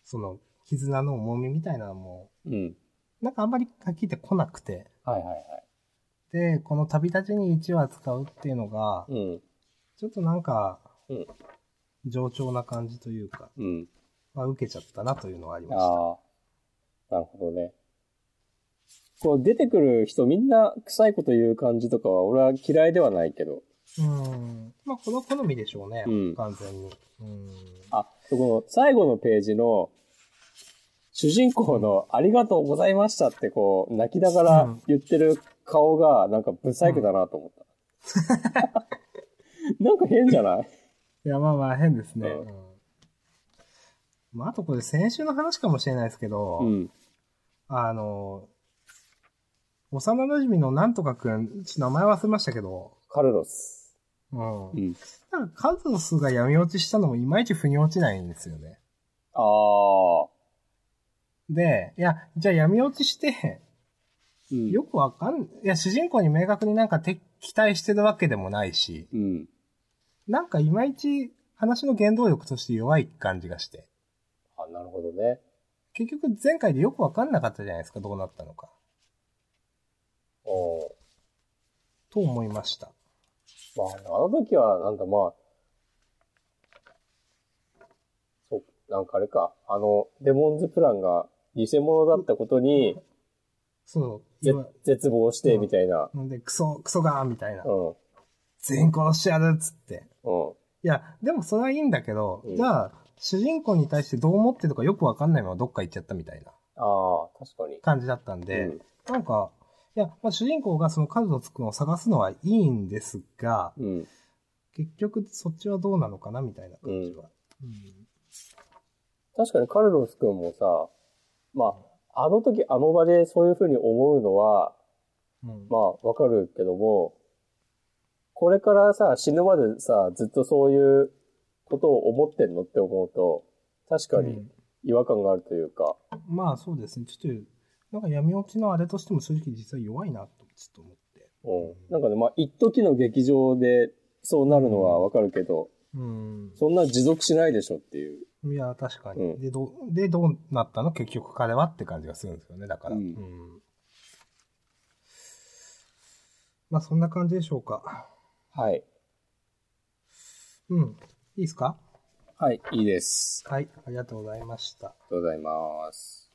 その、絆の重みみたいなのも、うん。なんかあんまりはっきり言ってこなくて、はいはいはい。で、この旅立ちに1話使うっていうのが、うん。ちょっとなんか、うん。冗長な感じというか、うん。まあ受けちゃったなというのはありました。ああ。なるほどね。こう出てくる人みんな臭いこと言う感じとかは俺は嫌いではないけど。うん。まあこの好みでしょうね、うん完全に。うん。あ、この最後のページの主人公のありがとうございましたってこう泣きながらうん言ってる顔がなんかブサイクだなと思った。なんか変じゃない？いや、まあまあ変ですね。うんうんまああとこれ先週の話かもしれないですけど、うん。あの、幼馴染のなんとかくん、ち名前忘れましたけど、カルロス。うん。うん。なんかカズロスが闇落ちしたのもいまいち腑に落ちないんですよね。ああ。で、いや、じゃあ闇落ちして、うん。よくわかん、いや、主人公に明確になんか敵期待してるわけでもないし、うん。なんかいまいち話の原動力として弱い感じがして。あ、なるほどね。結局前回でよくわかんなかったじゃないですか、どうなったのか。おーと思いました。まあ、あの時は、なんだ、まあ、そう、なんかあれか、あの、デモンズプランが偽物だったことに、そう。絶望して、みたいな。んで、クソ、クソがーみたいなう。ん。全員殺してやるっつって。うん。いや、でもそれはいいんだけど、うんじゃあ、主人公に対してどう思ってるかよくわかんないままどっか行っちゃったみたいなああ、確かに。感じだったんで、うんなんか、や、まあ、主人公がそのカルロス君を探すのはいいんですが、うん。結局そっちはどうなのかなみたいな感じは。確かにカルロス君もさ、まあ、あの時あの場でそういう風に思うのは、うん。うんまあ、わかるけども、これからさ、死ぬまでさ、ずっとそういうことを思ってんのって思うと、確かに違和感があるというか、うんまあそうですね。ちょっと、なんか闇落ちのあれとしても正直実は弱いなとちょっと思って。うん。なんかね、まあ、一時の劇場でそうなるのはわかるけど、うん。そんな持続しないでしょっていう。いや、確かに。うんで、どう、で、どうなったの？結局彼はって感じがするんですよね、だから。うんまあ、そんな感じでしょうか。はい。うん。いいですか？はい、いいです。はい。ありがとうございました。ありがとうございます。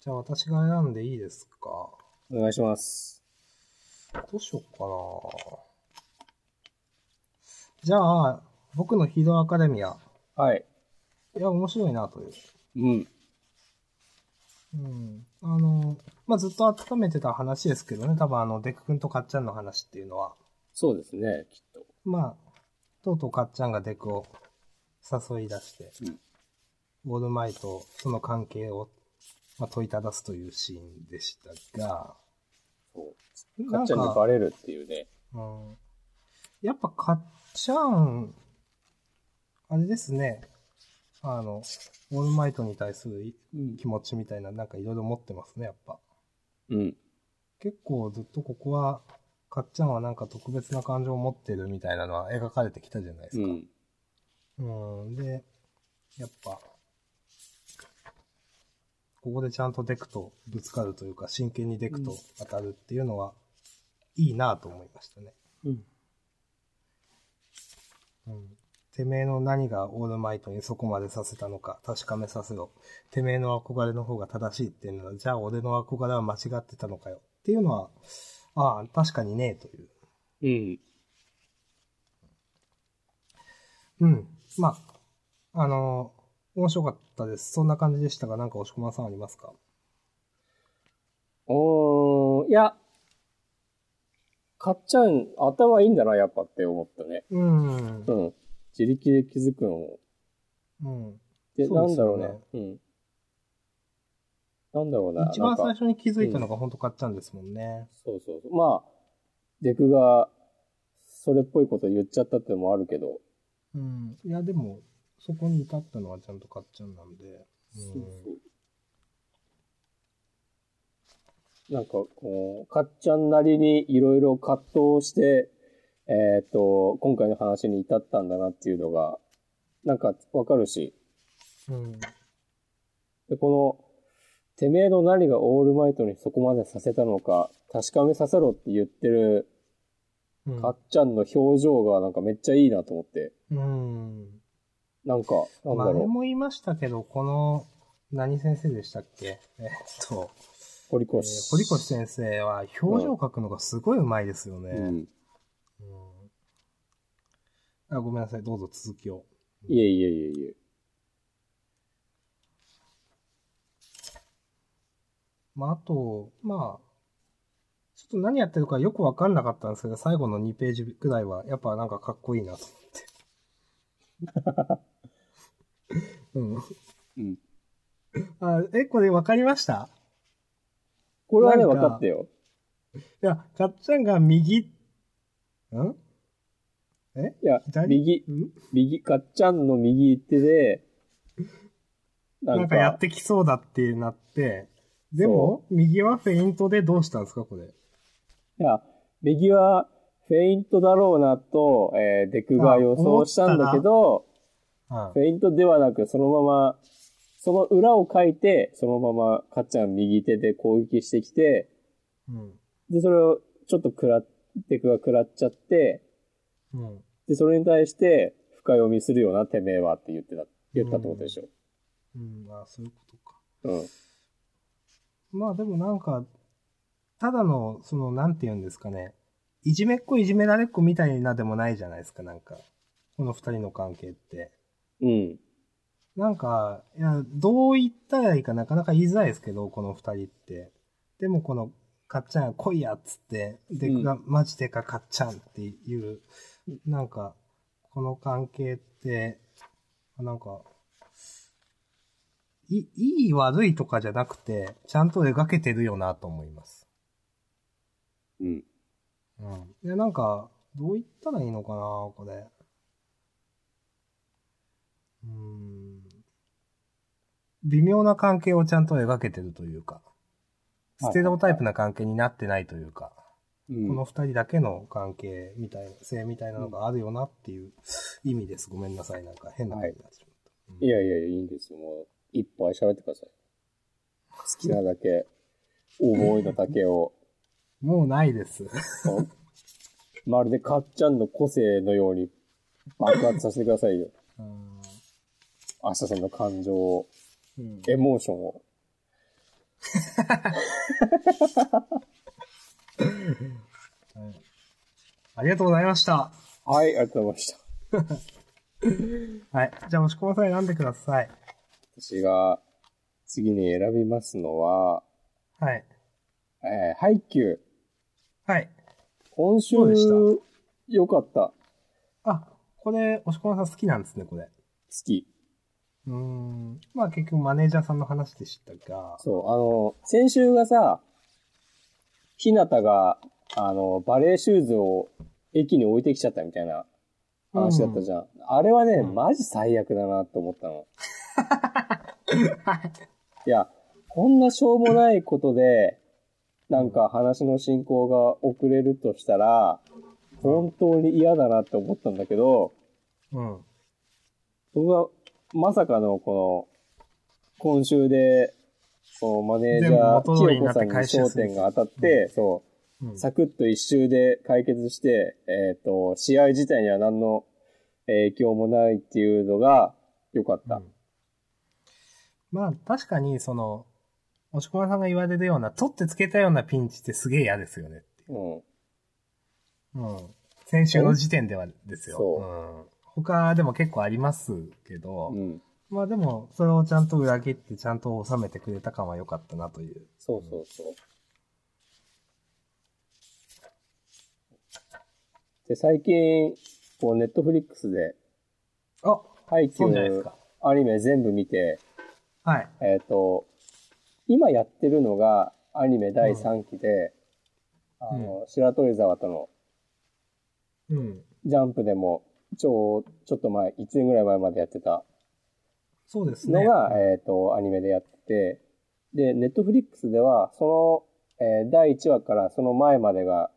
じゃあ、私が選んでいいですか？お願いします。どうしようかなじゃあ、僕のヒーローアカデミア。はい。いや、面白いなという。うん。うん。あの、まあ、ずっと温めてた話ですけどね、多分あの、デク君とカッチャンの話っていうのは。そうですね、きっと。まあ、とうとうかっちゃんがデクを誘い出して、ウォールマイとその関係を、まあ、問いただすというシーンでしたが、そう。かっちゃんにか、バレるっていうね。うん、やっぱかっちゃん、あれですね、あの、ウォールマイトに対する気持ちみたいな、なんかいろいろ持ってますね、やっぱ。うん。結構ずっとここは、かっちゃんはなんか特別な感情を持ってるみたいなのは描かれてきたじゃないですか。うん。うん、で、やっぱ、ここでちゃんとデクとぶつかるというか、真剣にデクと当たるっていうのは、いいなと思いましたね。うん。うん。てめえの何がオールマイトにそこまでさせたのか確かめさせろ。てめえの憧れの方が正しいっていうのは、じゃあ俺の憧れは間違ってたのかよ。っていうのは、ああ、確かにね、という。うん。うん。まあ、あの面白かったです。そんな感じでしたが、なんか押し込まさんありますか？おー、いや、かっちゃん、頭いいんだな、やっぱって思ったね。うん。うん。自力で気づくの。うん。で、なんだろうね。うん。なんだろうな。一番最初に気づいたのが本当買っちゃうんですもんね。そうそうそう。まあ、デクが、それっぽいこと言っちゃったってのもあるけど、うん。いや、でも、そこに至ったのはちゃんと買っちゃうんなんで。そうそう。なんか、こう、かっちゃんなりにいろいろ葛藤して、えっ、と、今回の話に至ったんだなっていうのが、なんかわかるし、うん。で、この、てめえの何がオールマイトにそこまでさせたのか、確かめさせろって言ってる、うん。かっちゃんの表情がなんかめっちゃいいなと思って、うん。なんか、なんだ前ろう、も言いましたけど、この、何先生でしたっけ？えっと、堀えー越。堀越先生は表情を描くのがすごい上手いですよね。うん。うんあごめんなさい、どうぞ続きを。いえいえいえいえ。まあ、あと、まあ、ちょっと何やってるかよくわかんなかったんですけど、最後の2ページくらいは、やっぱなんかかっこいいなと思って。うん。うん。あ、え、これわかりました？これはね、かかったよ。いや、かっちゃんが右、ん？え？いや、左？右、ん？右、かっちゃんの右手で、なんかやってきそうだってなって、でも、右はフェイントでどうしたんですか、これ？いや、右はフェイントだろうなと、えーデクが予想したんだけど、はフェイントではなく、そのまま、その裏を書いて、そのままかっちゃん右手で攻撃してきて、うん。で、それをちょっと食らっ、デクが食らっちゃって、うん。で、それに対して、深読みするよな、てめえはって言ってた、言ったってことでしょ。うん、あそういうことか。うん。まあでもなんか、ただの、その、なんて言うんですかね。いじめっ子いじめられっ子みたいなでもないじゃないですか、なんか。この二人の関係って。うん。なんか、いや、どう言ったらいいかなかなか言いづらいですけど、この二人って。でもこの、かっちゃんが来いやっつって、デクがマジでかかっちゃんっていう、なんか、この関係って、なんか、いいい悪いとかじゃなくて、ちゃんと描けてるよなと思います。うん。うん。で、なんか、どう言ったらいいのかな、これ。うーん。微妙な関係をちゃんと描けてるというか、ステレオタイプな関係になってないというか、うん、この二人だけの関係みたいな、性みたいなのがあるよなっていう意味です。ごめんなさい。なんか変な風になってしまった。うんいやいやいや、いいんですよ。もう、いっぱい喋ってください。好きなだけ、思いの丈を、もうないです。まるでかっちゃんの個性のように爆発させてくださいよ。うん明日さんの感情を、うんエモーションを。ありがとうございました。はい、ありがとうございました。はい。じゃあ、押し込まさん選んでください。私が次に選びますのは、はい。えー、ハイキュー。はい。今週どうでした、よかった。好あ、これ、押し込まさん好きなんですね、これ。き。うーん。まあ結局マネージャーさんの話でしたが。そう、あの、先週がさ、ひなたが、あの、バレーシューズを駅に置いてきちゃったみたいな話だったじゃん。あれはね、うんマジ最悪だなって思ったの。いや、こんなしょうもないことで、なんか話の進行が遅れるとしたら、本当に嫌だなって思ったんだけど、うん。僕はまさかのこの、今週で、そのマネージャー、清子さんに焦点が当たって、そうう、ん。サクッと一周で解決して、えっ、と、試合自体には何の影響もないっていうのが良かった。うんまあ確かに、その、押し込まさんが言われるような、取ってつけたようなピンチってすげえ嫌ですよねっていう。うん。うん。先週の時点ではですよ。そううん。他でも結構ありますけど、うん。まあでも、それをちゃんと裏切ってちゃんと収めてくれた感は良かったなという。そうそうそう。で、最近、こう、ネットフリックスで、あハイキューそうじゃないですか。アニメ全部見て、はい。えっ、と、今やってるのがアニメ第3期で、あの、白鳥沢とのうん。ジャンプでも、ちょ、ちょっと前、1年ぐらい前までやってたそうですね。のが、えっ、と、アニメでやってて、で、ネットフリックスでは、その、えー第1話からその前までが、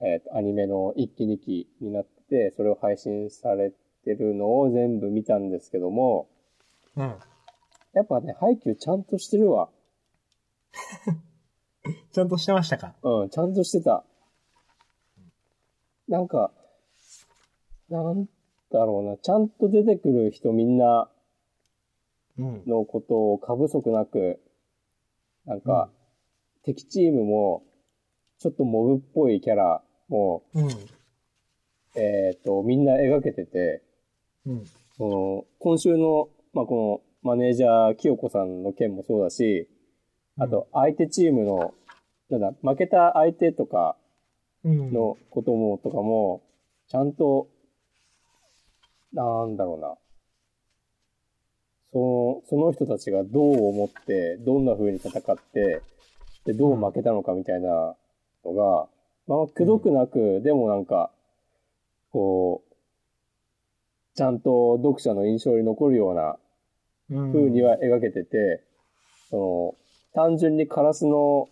えっ、と、アニメの1期2期になって、それを配信されてるのを全部見たんですけども、うん。やっぱね、配給ちゃんとしてるわ。ちゃんとしてましたか？うん、ちゃんとしてた。なんか、なんだろうな、ちゃんと出てくる人みんなうん。のことを過不足なく、なんか、敵チームも、ちょっとモブっぽいキャラも、うん。えっ、と、みんな描けてて、うん。その、今週の、まあ、この、マネージャー、清子さんの件もそうだし、あと、相手チームの、なんだ、負けた相手とかうん。のことも、とかも、ちゃんと、なんだろうな。その、その人たちがどう思って、どんな風に戦って、で、どう負けたのかみたいなのが、まあ、くどくなく、でもなんか、こう、ちゃんと読者の印象に残るようなうん、風には描けてて、その、単純にカラスの、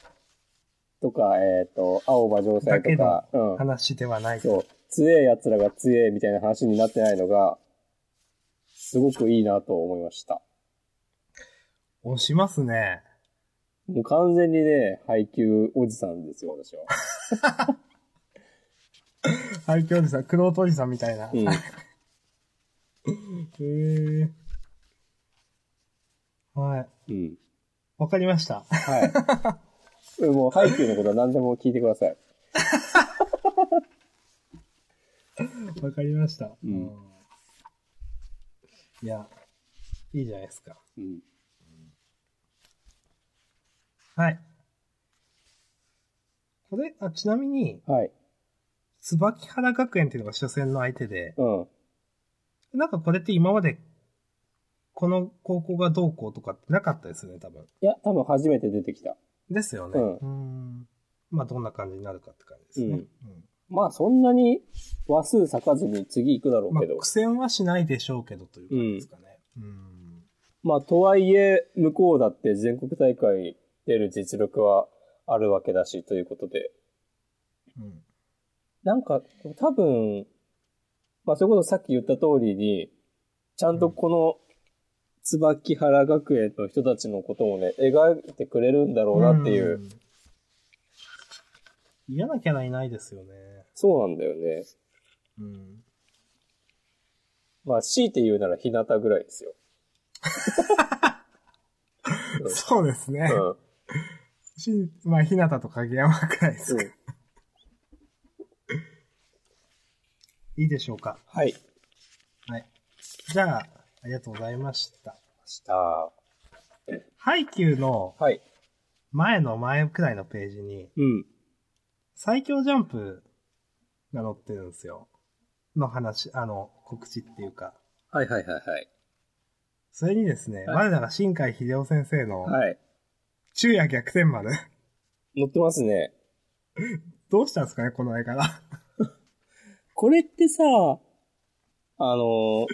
とか、えっ、と、青葉城西とか、うん。話ではない。そう、強え奴らが強えみたいな話になってないのが、すごくいいなと思いました。押しますね。もう完全にね、配給おじさんですよ、私は。最強ですよ。クロートおじさんみたいな。うん。へえ。はい。うん。わかりました。はい。もう、配給のことは何でも聞いてください。わかりました。うんいや、いいじゃないですか。うん。はい。これ、あ、ちなみに、はい。椿原学園っていうのが初戦の相手で、うん。なんかこれって今まで、この高校がどうこうとかってなかったですね、多分。いや、多分初めて出てきた。ですよね。うんんまあ、どんな感じになるかって感じですね。うんまあそんなに話数割かずに次行くだろうまあけど。、苦戦はしないでしょうけどという感じですかね。うん。まあとはいえ、向こうだって全国大会出る実力はあるわけだし、ということで。うん。なんか、多分、まあそれこそさっき言った通りに、ちゃんとこの、椿原学園の人たちのことをね、描いてくれるんだろうなっていう。ん。嫌なキャラいないですよね。そうなんだよね。うん。まあ強いて言うなら日向ぐらいですよ。う んそうですね。うん。しまあ、ひなたと影山くらいですか。うんいいでしょうか。はい。はい。じゃあ、ありがとうございました。した。はハイキューのい。前の前くらいのページに、うん。最強ジャンプが載ってるんですよ。の話、あの、告知っていうか。はいはいはいはい。それにですね、はい我らが新海秀夫先生の、はい。昼夜逆転丸。乗ってますね。どうしたんですかね、この絵柄。これってさ、あの、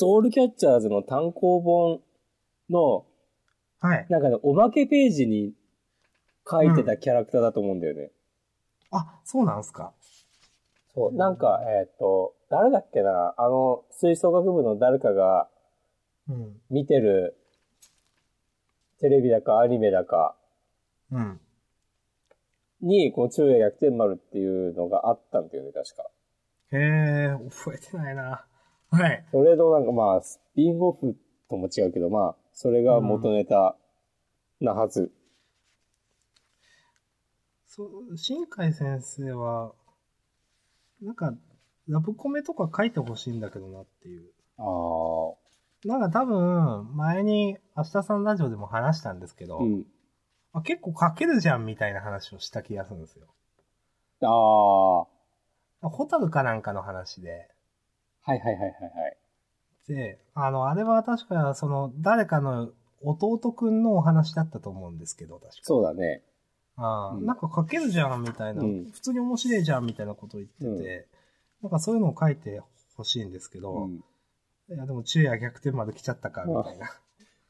ソウルキャッチャーズの単行本の、はい。なんかね、おまけページに書いてたキャラクターだと思うんだよね。あ、そうなんですか。そう、なんか、えっ、と、誰だっけな、あの、吹奏楽部の誰かがうん。見てる、テレビだかアニメだかうん。に、この昼夜逆転丸っていうのがあったんだよね、確か。へえ、覚えてないな。はい。それのなんかまあ、スピンオフとも違うけど、まあ、それが元ネタなはず。そう、新海先生は、なんか、ラブコメとか書いてほしいんだけどなっていう。ああ。なんか多分、前に、明日さんラジオでも話したんですけど、うん。あ結構書けるじゃんみたいな話をした気がするんですよ。ああ。ホタルかなんかの話で、はいはいはいはいはい。で、あの、あれは確か、その、誰かの弟くんのお話だったと思うんですけど、確か。そうだね。ああ、うんなんか書けるじゃんみたいな、うん普通に面白いじゃんみたいなことを言ってて、うんなんかそういうのを書いてほしいんですけど、うん。いやでも昼夜逆転まで来ちゃったか、みたいな。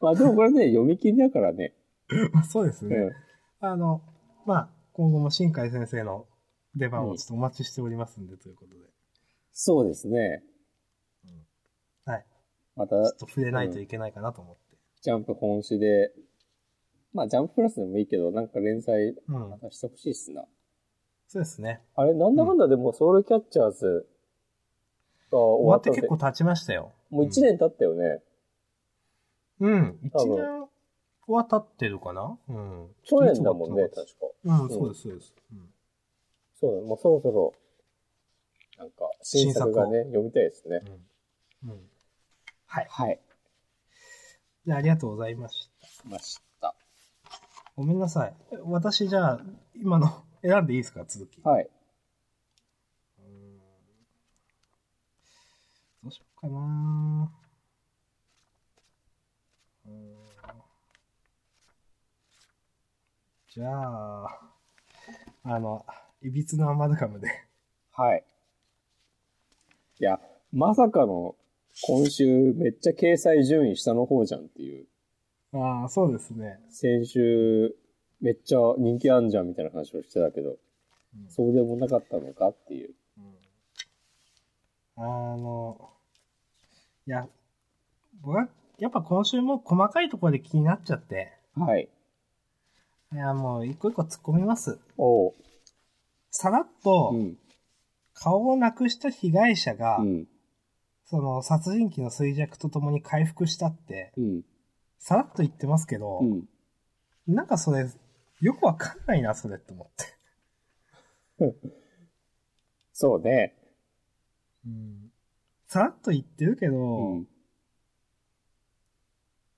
まあ でもこれね、読み切りだからね。まあそうですね。うん。あの、まあ、今後も新海先生の出番をちょっとお待ちしておりますんで、ということで。そうですね。はい。まちょったと触れないといけないかなと思って。ジャンプ本誌で、まあジャンププラスでもいいけど、なんか連載うん。またしてほしいっすな。そうですね。あれ、なんだかんだでもソウルキャッチャーズが終終わってわった結構経ちましたよ。もう一年経ったよね。うん。一多分年は経ってるかな？うん。去年だもんね、確か。とうん、そうです、そうです。うんそうだ、もうそろそろ、なんか、新作がね、読みたいですね。うん。うん。はい。はい。じゃあ、ありがとうございました。ました。ごめんなさい。私、じゃあ、今の 選んでいいですか？続き。はい。どうしようかなじゃあ、あの、いびつなアマルガムで。はい。いや、まさかの、今週めっちゃ掲載順位下の方じゃんっていう。ああ、そうですね。先週、めっちゃ人気あんじゃんみたいな話をしてたけど、うんそうでもなかったのかっていう。うんあの、いや、僕は、やっぱ今週も細かいところで気になっちゃって、はい。いや、もう一個一個突っ込みます。おう。さらっとう、ん。顔をなくした被害者が、うん。その殺人鬼の衰弱とともに回復したって、うん。さらっと言ってますけど、うん。なんかそれ、よくわかんないな、それって思って。そうね。うん。さらっと言ってるけど、うん。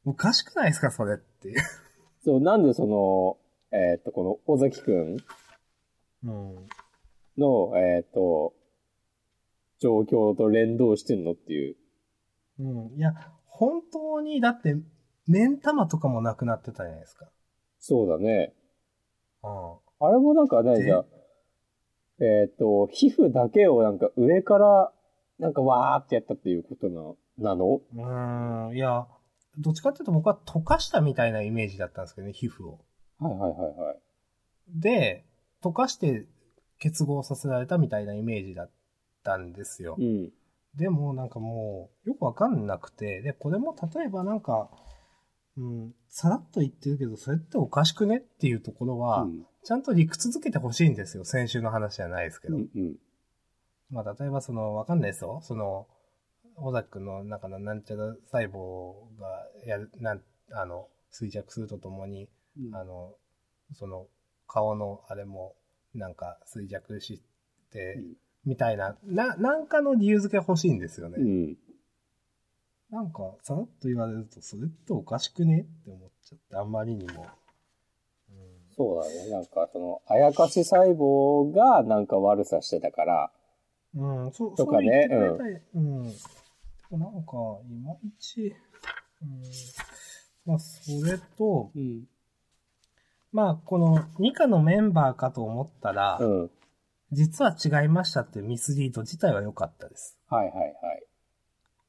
おかしくないですか、それっていう。そう、なんでその、えーっと、この尾崎くんうん。の、えっ、と、状況と連動してんのっていう。うん。いや、本当に、だって、目ん玉とかもなくなってたじゃないですか。そうだね。うん。あれもなんかね、で？じゃあ、えっ、と、皮膚だけをなんか上から、なんかわーってやったっていうことな、なの？うーん、いや、どっちかっていうと僕は溶かしたみたいなイメージだったんですけどね、皮膚を。はいはいはいはい。で、溶かして結合させられたみたいなイメージだったんですよ。うん。でもなんかもう、よくわかんなくて、で、これも例えばなんか、うん、さらっと言ってるけど、それっておかしくねっていうところは、うんちゃんと理屈づけてほしいんですよ。先週の話じゃないですけど。うんうん。まあ、例えばその、わかんないですよ。その、小崎くんの中のなんちゃら細胞がやる、なん、あの、衰弱するとともに、あの、その、顔のあれも、なんか衰弱して、うんみたいな、な、なんかの理由付け欲しいんですよね。うん。なんか、さらっと言われると、それっておかしくねって思っちゃって、あんまりにも。そうだね。なんかその、あやかし細胞がなんか悪さしてたから、うん、うん、そう、とかねそう言ってくれたい。うん。でもなんか、いまいち、うん。まあ、それと、うん。まあ、この2課のメンバーかと思ったら、うん。実は違いましたっていうミスリード自体は良かったです。はいはいはい。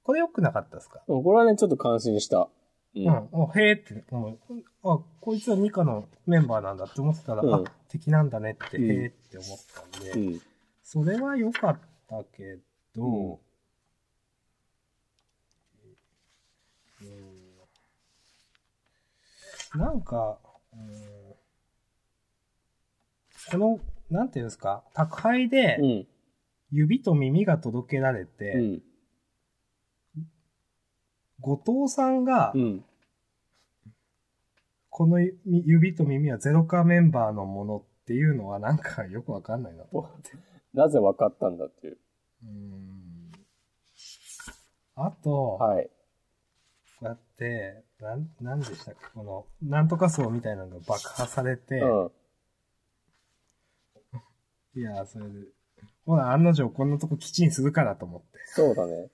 これ良くなかったですか？うんこれはね、ちょっと感心した。ううん。おへえって、もう、あ、こいつは2課のメンバーなんだって思ってたら、うんあ、敵なんだねって、うんへえって思ったんで、うん。それは良かったけど、うんうんなんか、うんこの、なんていうんですか、宅配でうん。指と耳が届けられて、うん。後藤さんがう、ん。この指指と耳はゼロカメンバーのものっていうのはなんかよくわかんないなと思って。なぜ分かったんだっていう。うんあと、はい。こうやって、なん、なんでしたっけ？この、なんとか層みたいなのが爆破されて、うん。いや、それで、ほら、案の定こんなとこ基地にするかなと思って。そうだね。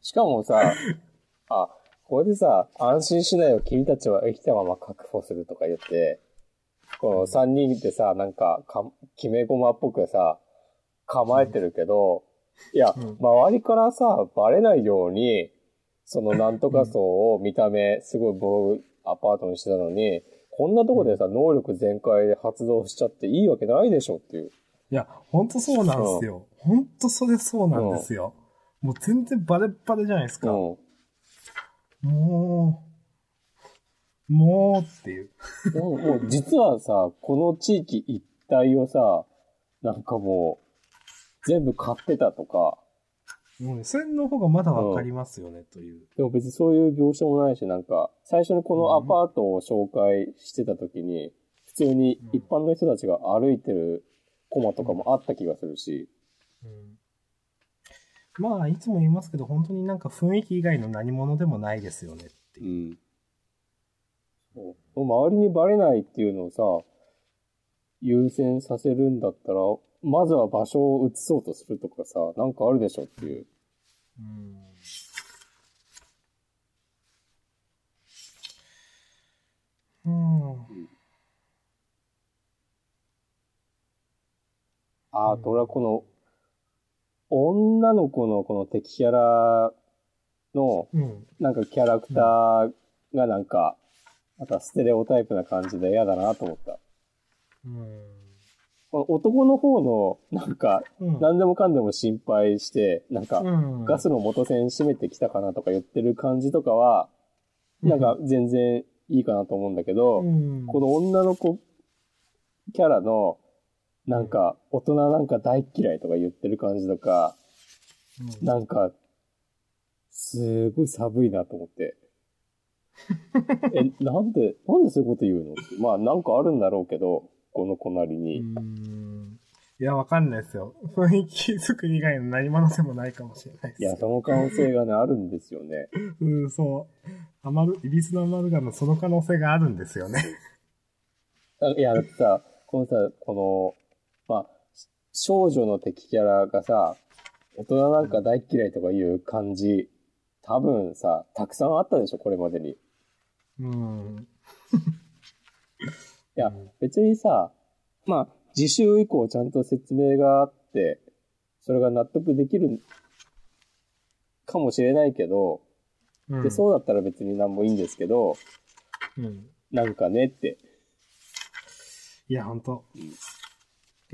しかもさ、あ、これでさ、安心しないよ、君たちは生きたまま確保するとか言って、この三人でさ、なんか、か、決め駒っぽくさ、構えてるけど、いや、うん周りからさ、バレないように、そのなんとか層を見た目、すごいボロアパートにしてたのに、こんなとこでさ、能力全開で発動しちゃっていいわけないでしょっていう。いや、ほんとそうなんですよ。ほんとそれそうなんですよ。もう全然バレッバレじゃないですか。うん。もう、もうっていう。もう、もう実はさ、この地域一帯をさ、なんかもう、全部買ってたとか、うん、それの方がまだわかりますよね、という。でも別にそういう描写もないし、なんか、最初にこのアパートを紹介してた時に、普通に一般の人たちが歩いてるコマとかもあった気がするし、うんまあ、いつも言いますけど、本当になんか雰囲気以外の何者でもないですよねってういう。ん。そう周りにバレないっていうのをさ、優先させるんだったら、まずは場所を移そうとするとかさ、なんかあるでしょっていう。うんうん。ああと俺はこの、女の子のこの敵キャラの、うん。なんかキャラクターがなんか、またステレオタイプな感じで嫌だなと思った。うん。この男の方の、なんか、うん。何でもかんでも心配して、なんか、うんガスの元栓閉めてきたかなとか言ってる感じとかは、なんか全然いいかなと思うんだけど、うん、この女の子キャラの、なんか、大人なんか大嫌いとか言ってる感じとか、うんなんか、すごい寒いなと思って。え、なんで、なんでそういうこと言うの？まあ、なんかあるんだろうけど、この子なりに。うんいや、わかんないですよ。雰囲気作り以外の何者でもないかもしれないです。いや、その可能性がね、あるんですよね。うん、そう。アマル、イビスのアマルガム、その可能性があるんですよね。あいや、だってさ、このさ、この、まあ、少女の敵キャラがさ、大人なんか大嫌いとかいう感じ、多分さ、たくさんあったでしょ、これまでに。いうん。やうん、別にさ、まあ、次週以降ちゃんと説明があって、それが納得できるかもしれないけど、うん。で、そうだったら別に何もいいんですけど、うん。なんかねって。いや、ほんと。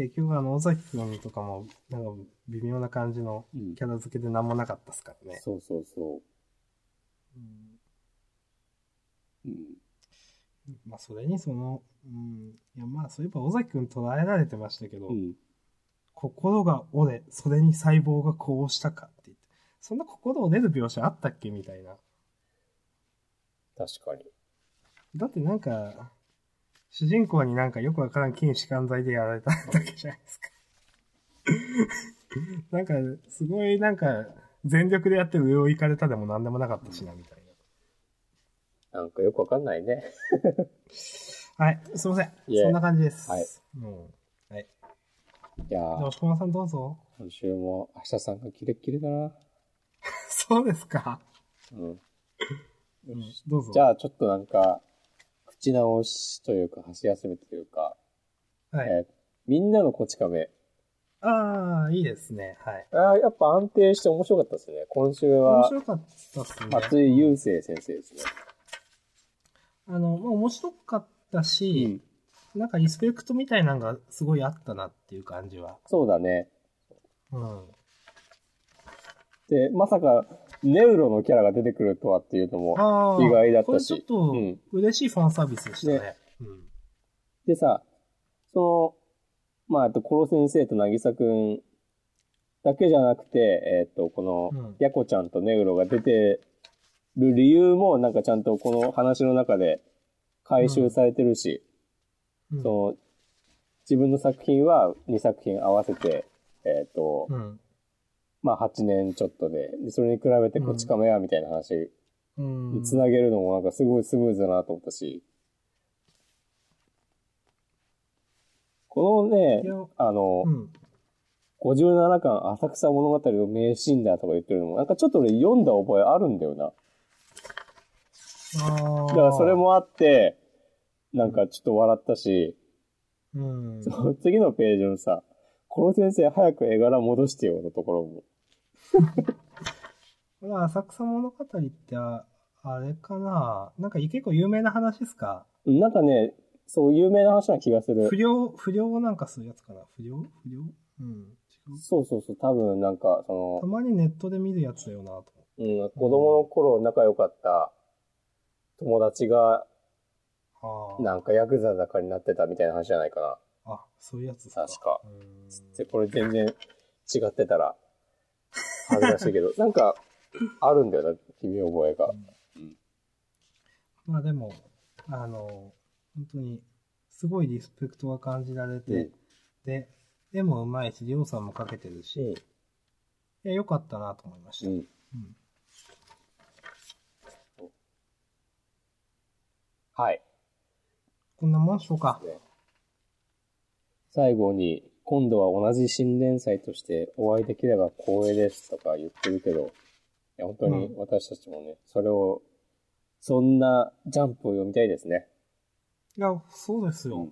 結局、あの、尾崎くんとかも、なんか、微妙な感じのうんキャラ付けで何もなかったっすからね。そうそうそうんう。うん。まあ、それにその、うん。いや、まあ、そういえば尾崎くん捉えられてましたけど、うん。心が折れ、それに細胞がこうしたかって言って、そんな心折れる描写あったっけ？みたいな。確かに。だってなんか、主人公になんかよくわからん筋弛緩剤でやられただけじゃないですか。なんか、すごいなんか、全力でやって上を行かれたでもなんでもなかったしな、みたいなんかよくわかんないね。な。はい、すいません。そんな感じです。はい。うん。はい。いやじゃあ、さんどうぞ。今週も明日さんがキレッキレだな。そうですか。うん。うん、どうぞ。じゃあ、ちょっとなんか、口直しというか、箸休めというか、はい。えーみんなのこち亀。ああ、いいですね。はい。あーやっぱ安定して面白かったですね。今週面は、白かったっすね。松井雄生先生ですね。あの、まあ、面白かったし、なんかリスペクトみたいなのがすごいあったなっていう感じは。そうだね。うん。で、まさか、ネウロのキャラが出てくるとはっていうのも、ああ。意外だったしこれちょっとうん、嬉しいファンサービスでしたね。ねうん。でさ、その、まあ、えっと、コロ先生と渚くんだけじゃなくて、えっと、このうん、ヤコちゃんとネウロが出てる理由も、なんかちゃんとこの話の中で回収されてるし、うんその、自分の作品は2作品合わせて、えっと、うん。まあ8年ちょっとで、でそれに比べてこち亀はみたいな話うん。につなげるのもなんかすごいスムーズだなと思ったし、このねあの、うん。57巻浅草物語の名シーンだとか言ってるのも、なんかちょっと俺読んだ覚えあるんだよな。だからそれ、もあって、なんかちょっと笑ったし、うん。その次のページのさ、この先生早く絵柄戻してよのところも。まあ、浅草物語ってあ、あれかな？なんか結構有名な話ですか？なんかね、そう有名な話な気がする不。良、不良をなんかするやつかな？不良？不良？うん。そうそうそう、多分なんか、その、たまにネットで見るやつだよなとうん、子供の頃仲良かった友達が。なんかヤクザ坂になってたみたいな話じゃないかな。あそういうやつですか。確か。うんで、これ全然違ってたら、恥ずかしいけど、なんか、あるんだよな、君覚えが。まあでも、あの、本当に、すごいリスペクトが感じられて、うんで、絵もうまいし、りょうさんも描けてるし、いや、良かったなと思いました。うん。うんはい。こんなもんでしょうか。ね最後に、今度は同じ新連載としてお会いできれば光栄ですとか言ってるけど、いや本当にうん私たちもね、それを、そんなジャンプを読みたいですね。いや、そうですよ。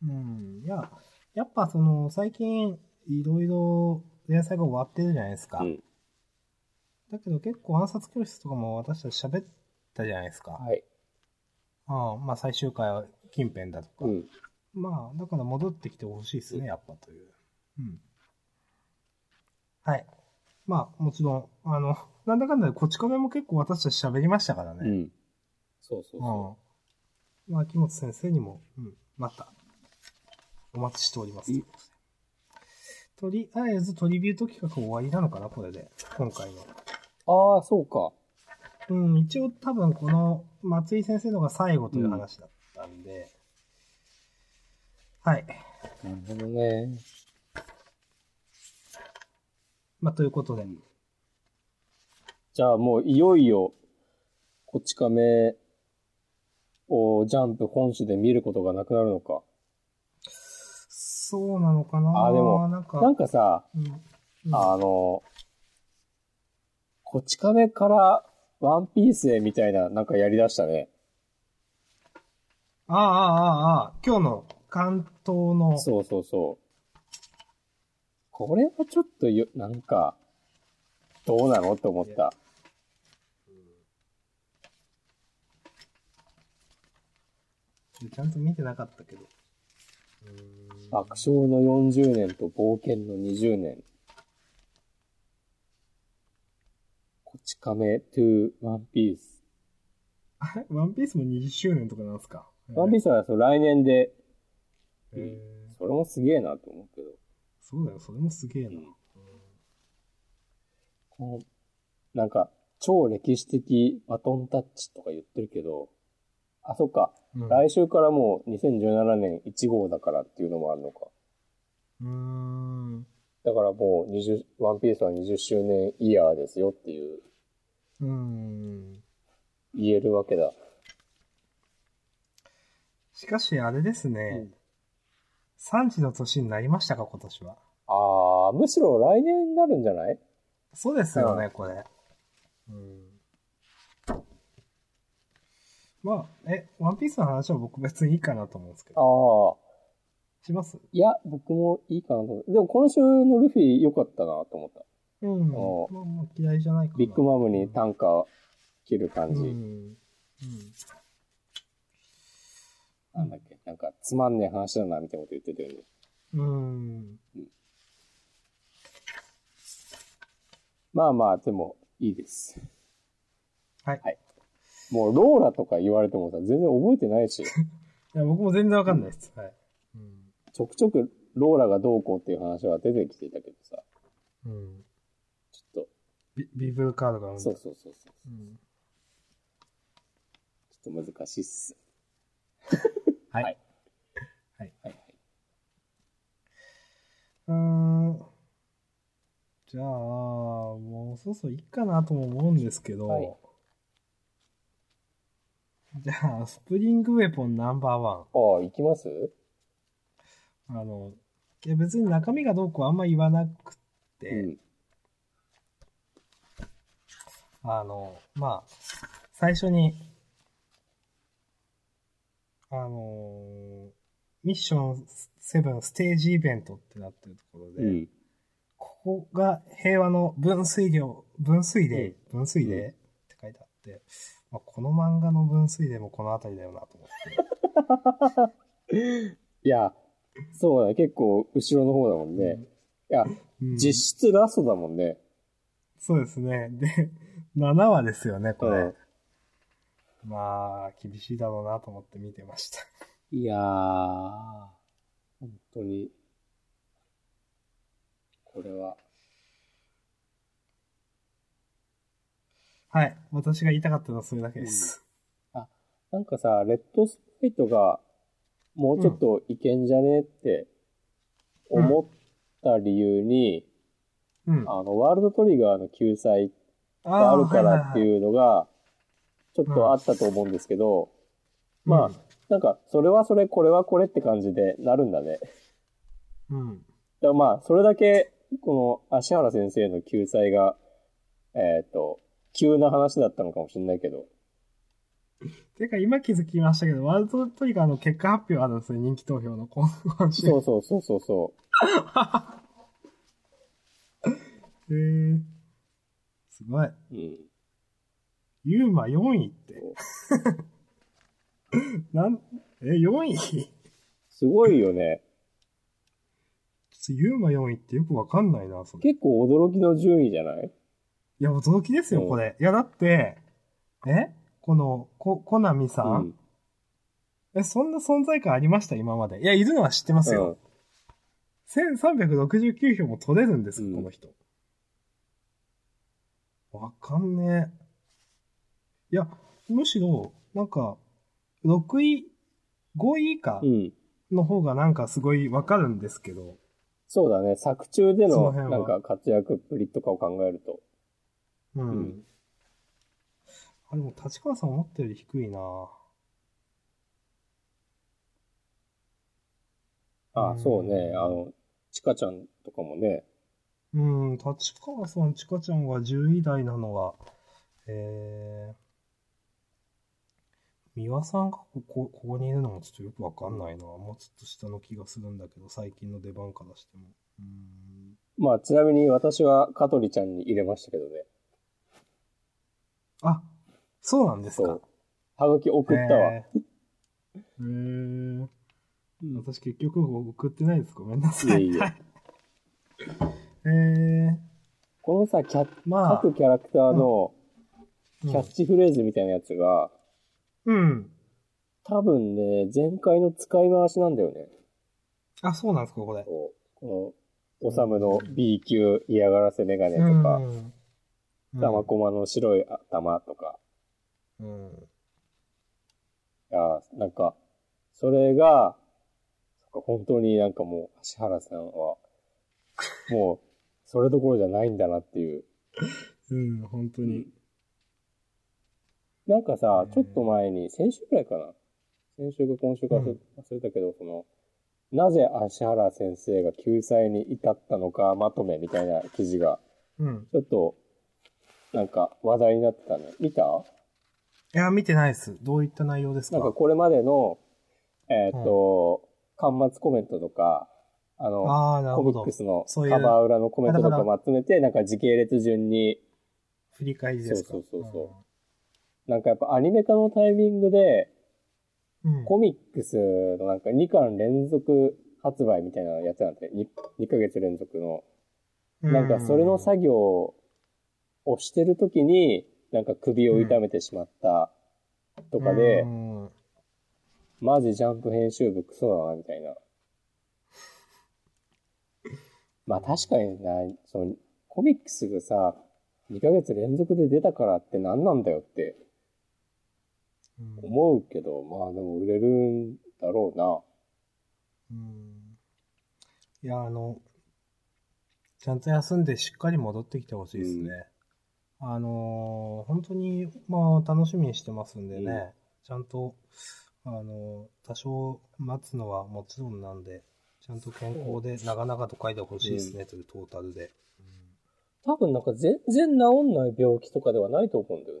うん。いや、やっぱその、最近、いろいろ連載が終わってるじゃないですか。うん。だけど結構暗殺教室とかも私たち喋ったじゃないですか。はい。ああまあ最終回は近辺だとか。うん。まあ、だから戻ってきてほしいですね、やっぱという。うん。はい。まあ、もちろん、あの、なんだかんだでこち亀も結構私たち喋りましたからね。うん。そうそうそうん。まあ、木本先生にも、うん、また、お待ちしております。うんとりあえずトリビュート企画終わりなのかな、これで。今回の。う。ああ、そうか。うん、一応多分この松井先生のが最後という話だったんで、はい。なるほどね。まあ、ということで、じゃあもういよいよ、こち亀をジャンプ本誌で見ることがなくなるのか。そうなのかなあでもなんか、なんかさ、うんうんあの、こち亀からワンピースへみたいな、なんかやり出したね。ああ、ああ、ああ、今日の関東の、そうそうそう。これはちょっとよ、なんか、どうなのって思った。ちゃんと見てなかったけど。爆笑の40年と冒険の20年。こち亀 to ワンピース。あれ？ワンピースも20周年とかなんですか？スワンピースはそう来年で、へーそれもすげえなと思うけど。そうだよ、それもすげえな。このなんか、超歴史的バトンタッチとか言ってるけど、あ、そっか。うん来週からもう2017年1号だからっていうのもあるのか。うーん。だからもう20、ワンピースは20周年イヤーですよっていう、うーん。言えるわけだ。しかし、あれですね。3時の年になりましたか、今年は。あー、むしろ来年になるんじゃない？そうですよね、うこれ。うん。まあ、え、ワンピースの話は僕別にいいかなと思うんですけど。あー、します？いや、僕もいいかなと思う。でも今週のルフィ良かったなと思った。うん。まおあまあ嫌いじゃないかな。ビッグマムに短歌切る感じ。うん。うん。なんだっけ？なんか、つまんねえ話だな、みたいなこと言ってたよね。うん。まあまあ、でも、いいです。はい。はいもう、ローラとか言われてもさ、全然覚えてないし、いや、僕も全然わかんないです。はい。うん。ちょくちょくローラがどうこうっていう話は出てきてたけどさ、うん。ちょっビビブルカードがあるんと、だそうそうそうそう。うん。ちょっと難しいっす。はい。はいはい。うーん。じゃあ、もうそろそろいいかなとも思うんですけど、はいじゃあ、スプリングウェポンナンバーワン。ああ、行きます？あの、いや別に中身がどうこうあんま言わなくうて、ん。あの、まあ、最初に、あの、ミッション7ステージイベントってなってるところで、うん。ここが平和の分水量、分水嶺、分水嶺、うんって書いてあって、まあ、この漫画の分水嶺もこの辺りだよなと思って。いや、そうだね。結構、後ろの方だもんね。いや、うん実質ラストだもんね。そうですね。で、7話ですよね、これ。うんまあ、厳しいだろうなと思って見てました。いやー、本当に、これは、はい。私が言いたかったのはそれだけです。なんかさ、レッドスプライトが、もうちょっといけんじゃねって思った理由に、うん。あの、ワールドトリガーの救済があるからってう。いうのが、ちょっとあったと思うんですけど、まあうんなんか、それはそれ、これはこれって感じでなるんだね。うん。だからまあ、それだけ、この、芦原先生の救済が、えっ、と、急な話だったのかもしれないけど、てか、今気づきましたけど、ワールドトリガーの結果発表あるんですね、人気投票の今今週。そうそうそうそうそへ ーすごい。う。うん。ユーマ4位って。なん、え、4位？ちすごいよね。ユーマ4位ってよくわかんないな、それ。い結構驚きの順位じゃない？や、驚きですよ、うんこれ。いや、だって、え？この、こ、コナミさん、うん。え、そんな存在感ありました？今まで。いや、いるのは知ってますよ。1369票も取れるんです、うんこの人。わかんねえ。いや、むしろ、なんか、6位、5位以下うん。うん。の方がなんかすごいわかるんですけど、そうだね。作中での、なんか活躍っぷりとかを考えると。うん。うんあ、でも立川さん思ったより低いなあ、そうね。あの、ちかちゃんとかもね。うん、立川さん、ちかちゃんが10位台なのは、えー、三輪さんがここ、ここにいるのもちょっとよくわかんないな。もうちょっと下の気がするんだけど、最近の出番からしても。うん。まあ、ちなみに私は香取ちゃんに入れましたけどね。あ、そうなんですか。はがき送ったわ。へー。へー私結局送ってないです。ごめんなさい。いえいえ えー、このさ、キャまあ、各キャラクターのうんキャッチフレーズみたいなやつが、うん。多分ね、前回の使い回しなんだよね。あ、そうなんですか、これ。この、おさむの B 級嫌がらせメガネとか、うん。玉駒の白い頭とか。うん。いやーなんか、それが、本当になんかもう、橋原さんは、もう、それどころじゃないんだなっていう。うん、本当に。なんかさう、んちょっと前に、先週くらいかな。先週か今週か忘れたけど、その、なぜ芦原先生が救済に至ったのかまとめみたいな記事が、うん。ちょっと、なんか話題になってたね。見た？いや、見てないです。どういった内容ですか？なんかこれまでの、えーっと、端末コメントとか、あの、あコミック。スのカバー裏のコメントとだかかまとめて、なんか時系列順に、振り返りですか？そうそうそうそなんかやっぱアニメ化のタイミングで。コミックスのなんか2巻連続発売みたいなやつなんで、2, 2ヶ月連続の。なんかそれの作業をしてる時に、なんか首を痛めてしまったとかでう、んマジジャンプ編集部クソだな、みたいな。まあ確かにな、その、コミックスがさ、2ヶ月連続で出たからって何なんだよってうん思うけど、まあでも売れるんだろうな。うんいや、あの、ちゃんと休んでしっかり戻ってきてほしいですね。あのー本当に、まあ、楽しみにしてますんでね、うんちゃんと、あのー多少待つのはもちろんなんで、ちゃんと健康で長々と書いてほしいですね、というトータルで。多分なんか全然治んない病気とかではないと思うんだよね。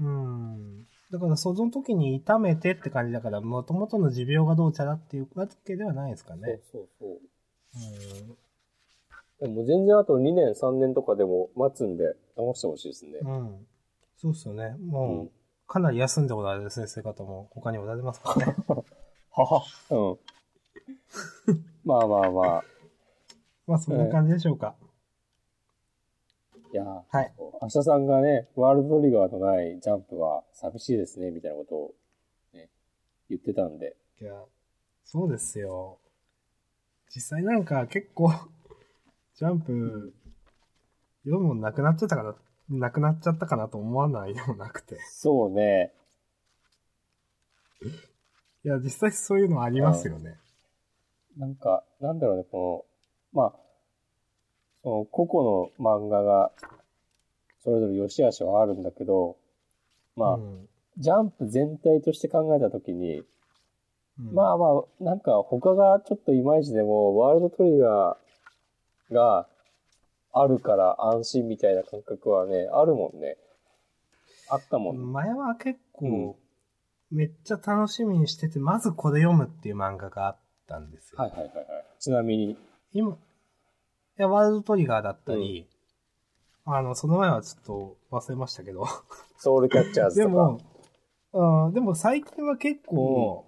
うん。だから、その時に痛めてって感じだから、もともとの持病がどうちゃらっていうわけではないですかね。そうそううんそう。でも全然あと2年3年とかでも待つんで直してほしいですね。うん。そうっすよね。もう、うんかなり休んでおられる先生方も他におられますからね。はは。うん。まあまあまあ。まあ、そんな感じでしょうか。いや、はい。明日さんがね、ワールドトリガーのないジャンプは寂しいですね、みたいなことを、ね、言ってたんで。いや、そうですよ。実際なんか結構、ジャンプ、読むもんなくなっちゃったかな、なくなっちゃったかなと思わないでもなくて。そうね。いや、実際そういうのありますよね。なんか、なんだろうね、この、まあ、その個々の漫画が、それぞれ良し悪しはあるんだけど、まあ、うんジャンプ全体として考えたときに、うんまあまあ、なんか他がちょっといまいちでも、ワールドトリガーがあるから安心みたいな感覚はね、あるもんね。あったもんね。前は結構、うんめっちゃ楽しみにしてて、まずこれ読むっていう漫画があったんですよ。はいはいはいはい。ちなみに、今、いや、ワールドトリガーだったり、あの、その前はちょっと忘れましたけど。ソウルキャッチャーズとか。でも、うん、でも最近は結構、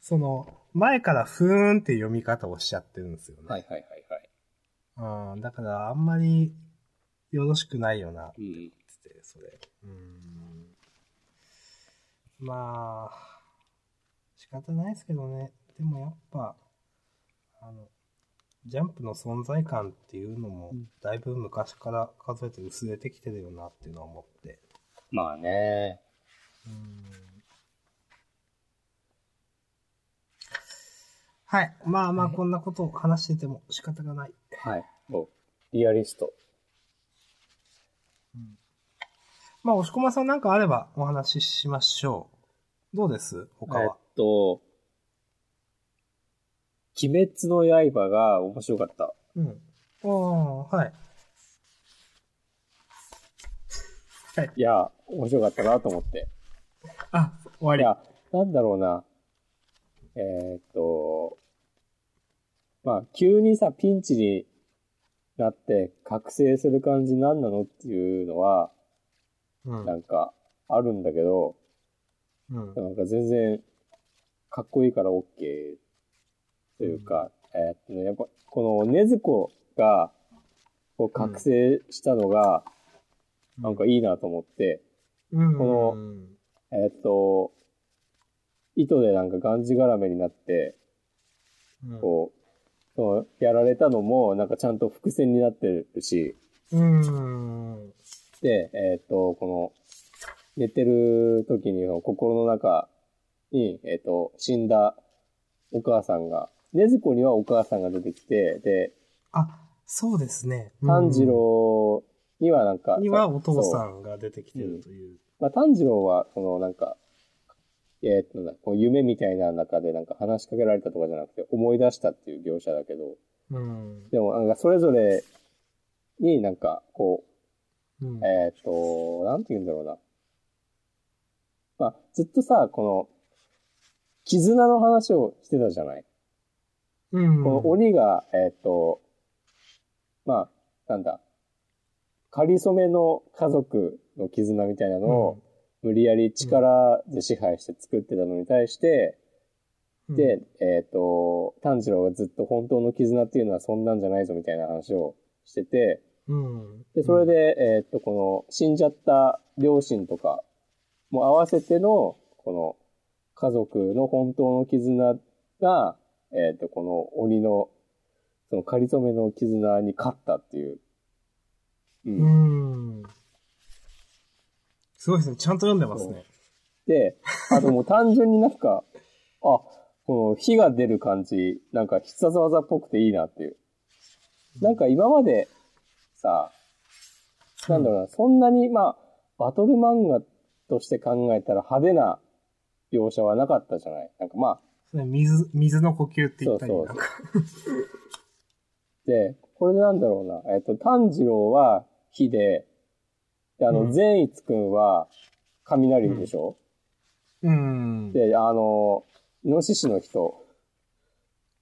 その、前からふーんって読み方をしちゃってるんですよね。はいはいはいはい。うん、だからあんまりよろしくないよな、っうん。て、それ。うん。まあ、仕方ないですけどね。でもやっぱ、あの、ジャンプの存在感っていうのもうん、だいぶ昔から数えて薄れてきてるよなっていうのは思って。まあね。うんはい。まあまあ、こんなことを話してても仕方がない。はい。もう、リアリスト。まあ、押し込まさんなんかあればお話ししましょう。どうです？他えっは。と、鬼滅の刃が面白かった。うん。ああ、はい。いや、面白かったなと思って。あ、終わり。いや、なんだろうな。えーっと、まあ、急にさ、ピンチになって覚醒する感じ何なのっていうのは、うん。なんか、あるんだけど、うん。なんか全然、かっこいいから OK というか、えーっとね、やっぱ、このねずこが、こう覚醒したのが、なんかいいなと思って、うん、このえーっと、糸でなんかがんじがらめになって、うん、こう、その、やられたのも、なんかちゃんと伏線になってるし、うん。で、えーっと、この、寝てる時に心の中に、えーっと、死んだお母さんが、ねずこにはお母さんが出てきて、で、あ、そうですね。炭治郎にはなんか、にはお父さんが出てきてるという。まあ、炭治郎は、そのなんか、えーっとなんだこう夢みたいな中でなんか話しかけられたとかじゃなくて思い出したっていう描写だけど、うん。でもなんかそれぞれになんかこうんう、えーっと、なんて言うんだろうな。まあ、ずっとさ、この、絆の話をしてたじゃない、うん。この鬼が、えーっと、まあ、なんだ、仮初めの家族の絆みたいなのを、無理やり力で支配して作ってたのに対して、うん、で、えっ、と、炭治郎がずっと本当の絆っていうのはそんなんじゃないぞみたいな話をしてて、うん。で、それで、えっ、と、この死んじゃった両親とかも合わせての、この家族の本当の絆が、えっ、と、この鬼の、その仮初めの絆に勝ったっていう。うんうん。すごいですね。ちゃんと読んでますね。で、あともう単純になんか、あ、この火が出る感じ、なんか必殺技っぽくていいなっていう。なんか今までさ、なんだろうな、そんなに、まあ、バトル漫画として考えたら派手な描写はなかったじゃないなんかまあ、それ水、水の呼吸って言ったりそうそう。で、これでなんだろうな、えっと、炭治郎は火で、で、あの、うん善逸くんは雷でしょ、うん。で、あの、イノシシの人、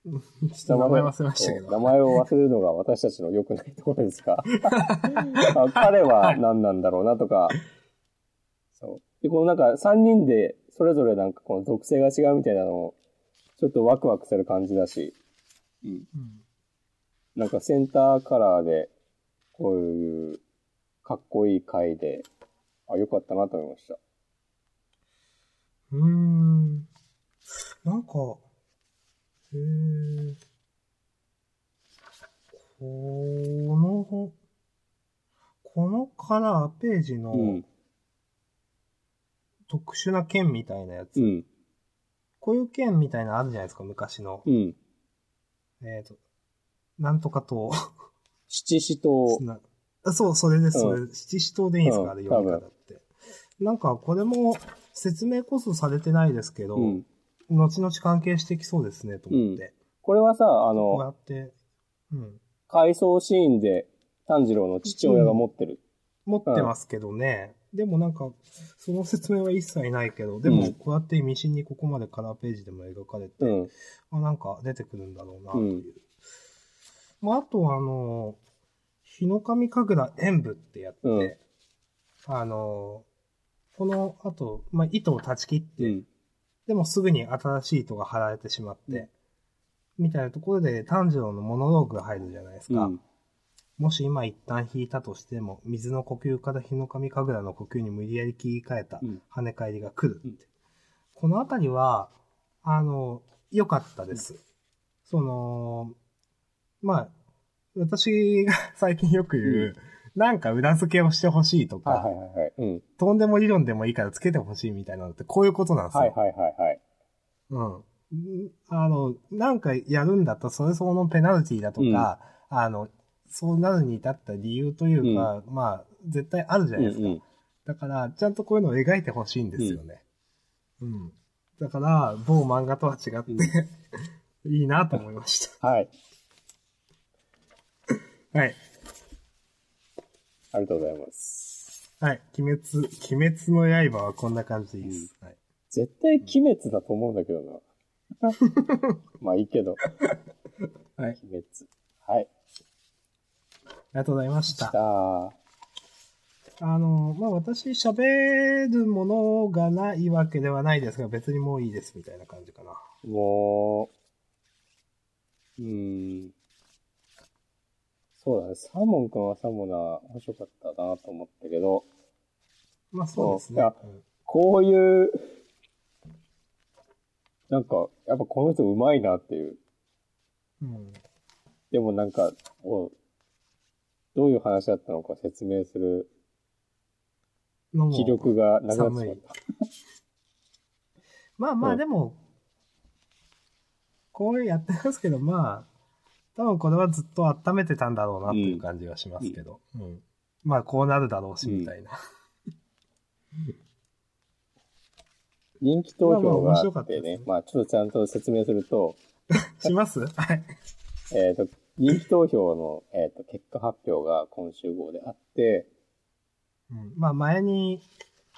名前忘れましたけど。名前を忘れるのが私たちの良くないところですが、あ彼は何なんだろうなとか、そう。で、このなんか3人でそれぞれなんかこの属性が違うみたいなのも、ちょっとワクワクする感じだし、うん。うんなんかセンターカラーで、こういうかっこいい回で、あ、良かったなと思いました。うーん。なんか、へえ。この、このカラーページのうん。特殊な剣みたいなやつ。うん。こういう剣みたいなのあるじゃないですか、昔の。うん。えっ、と、なんとかと、七死と、なあそう、それです、うんそれ。七死刀でいいんですか、うんあれ読み方って。なんか、これも説明こそされてないですけど、うん。後々関係してきそうですね、と思って。これはさ、あこうやの、って、うん。回想シーンで炭治郎の父親が持ってる。持ってますけどね。でもなんか、その説明は一切ないけど、でもうんこうやって意味深にここまでカラーページでも描かれて、うん。あなんか出てくるんだろうな、という。うんまあ、あとはあの、日の神神楽演舞ってやって、うんあの、この後、まあ、糸を断ち切って、うん。でもすぐに新しい糸が貼られてしまって、みたいなところで炭治郎のモノローグが入るじゃないですか。うん。もし今一旦引いたとしても、水の呼吸から日の神神楽の呼吸に無理やり切り替えたうん跳ね返りが来るって。うんこのあたりは、あの、良かったです。その、まあ、私が 最近よく言う、なんか裏付けをしてほしいとか、はいはいはいはい。うん。とんでも理論でもいいからつけてほしいみたいなのってこういうことなんですよ。はいはいはいはい。うん。んあの、なんかやるんだったらそれ相応のペナルティだとか、あの、そうなるに至った理由というか、まあ、絶対あるじゃうんないですか。うん。だから、ちゃんとこういうのを描いてほしいんですよね。うん。だから、某漫画とは違って、うん いいなと思いまし はい。た。はい。ありがとうございます。はい。鬼滅、鬼滅の刃はこんな感じでいいです。はい。絶対鬼滅だと思うんだけどな。まあいいけど。はい。鬼滅。はい。ありがとうございまし。したた。あの、まあ、私喋るものがないわけではないですが、別にもういいですみたいな感じかな。もう、うーん。そうだね。サーモン君はサモナー面白かったなと思ったけど、まあ、そうですね。こういう、なんか、やっぱこの人上手いなっていう。うん。うんでもなんか、もうどういう話だったのか説明する気力がなくなってしまった。まあまうんあでも、こうやってますけど、まあ、多分これはずっと温めてたんだろうなっていう感じがしますけど。うん。まあこうなるだろうし、みたいな。人気投票があってねったですね、まあちょっとちゃんと説明すると、します？はい。えっ、と、人気投票の、えっ、と、結果発表が今週号であって、うん、まあ前に、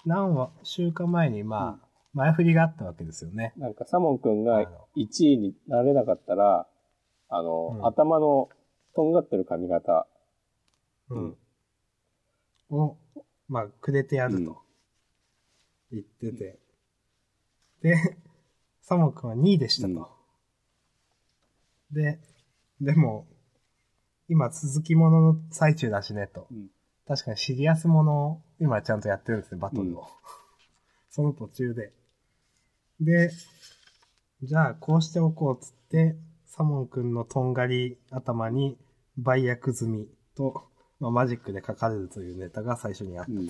何話、週間前にまあ、前振りがあったわけですよね。なんかサモン君があの1位になれなかったら、あの、うん頭のとんがってる髪型、うん。を、まあ、くれてやるうんと。言ってて。で、サモ君は2位でしたと。で、でも、今続きものの最中だしねと。うん確かにシリアスものを今ちゃんとやってるんですね、バトルを。うん その途中で。で、じゃあこうしておこうっつって、サモン君のとんがり頭に売約済みと、まあ、マジックで書かれるというネタが最初にあったと。うん